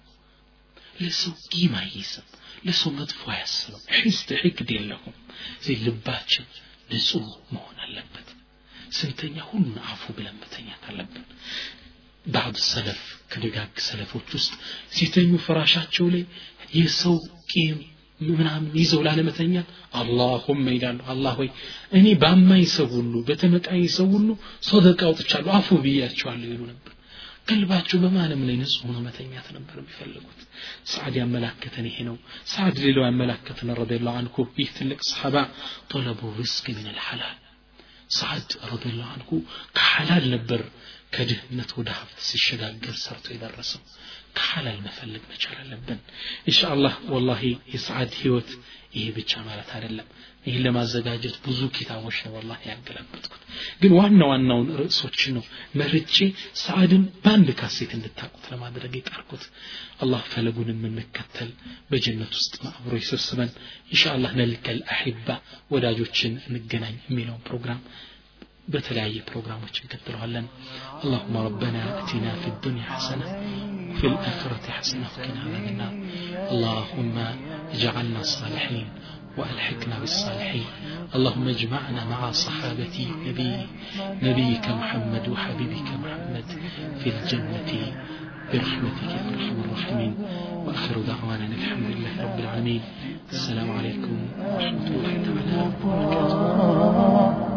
ለሰው ቂም አይይዝም ለሰው መጥፎ አያስብም ሒስት ሕግድ የለሁም እዚህ ልባችን ንጹህ መሆን አለበት። ስንተኛ ሁሉን አፉ ብለን መተኛት አለብን። ባዕድ ሰለፍ ከደጋግ ሰለፎች ውስጥ ሲተኙ ፍራሻቸው ላይ የሰው ቂም ምናምን ይዘው ላለመተኛት አላሁመ ይላሉ። አላህ ሆይ እኔ ባማኝ ሰው ሁሉ በተመቃኝ ሰው ሁሉ ሰደቃ አውጥቻለሁ አፉ ብያቸዋለሁ ይሉ ነበር ቀልባቸው በማንም ላይ ንጹህ ሆኖ መተኛት ነበር የሚፈልጉት ሰዓድ ያመላከተን ይሄ ነው ሰዓድ ሌላው ያመላከተን ረዲየላሁ አንሁ ይህ ትልቅ ሰሓባ ጠለቡ ርስቅ ምን አልሐላል ሰዓድ ረዲየላሁ አንሁ ከሐላል ነበር ከድህነት ወደ ሀብት ሲሸጋገር ሰርቶ የደረሰው ከሐላል መፈለግ መቻል አለብን ኢንሻአላህ ወላሂ የሰዓድ ህይወት ይሄ ብቻ ማለት አይደለም ይህን ለማዘጋጀት ብዙ ኪታቦች ነው ወላሂ ያገላበጥኩት ግን ዋና ዋናውን ርዕሶችን ነው መርጬ ሰዓድን በአንድ ካሴት እንድታቁት ለማድረግ የጣርኩት አላህ ፈለጉን የምንከተል በጀነት ውስጥ አብሮ ይሰብስበን ኢንሻአላህ ነልቀል አሒባ ወዳጆችን እንገናኝ የሚለውን ፕሮግራም በተለያየ ፕሮግራሞች እንቀጥለዋለን اللهم ربنا اتنا في الدنيا حسنه وفي الاخره حسنه وقنا عذاب النار اللهم اجعلنا صالحين وألحقنا بالصالحين. اللهم اجمعنا مع صحابة نبي نبيك محمد وحبيبك محمد في الجنة. برحمتك يا أرحم الراحمين. وآخر دعوانا الحمد لله رب العالمين. السلام عليكم ورحمة الله تعالى وبركاته.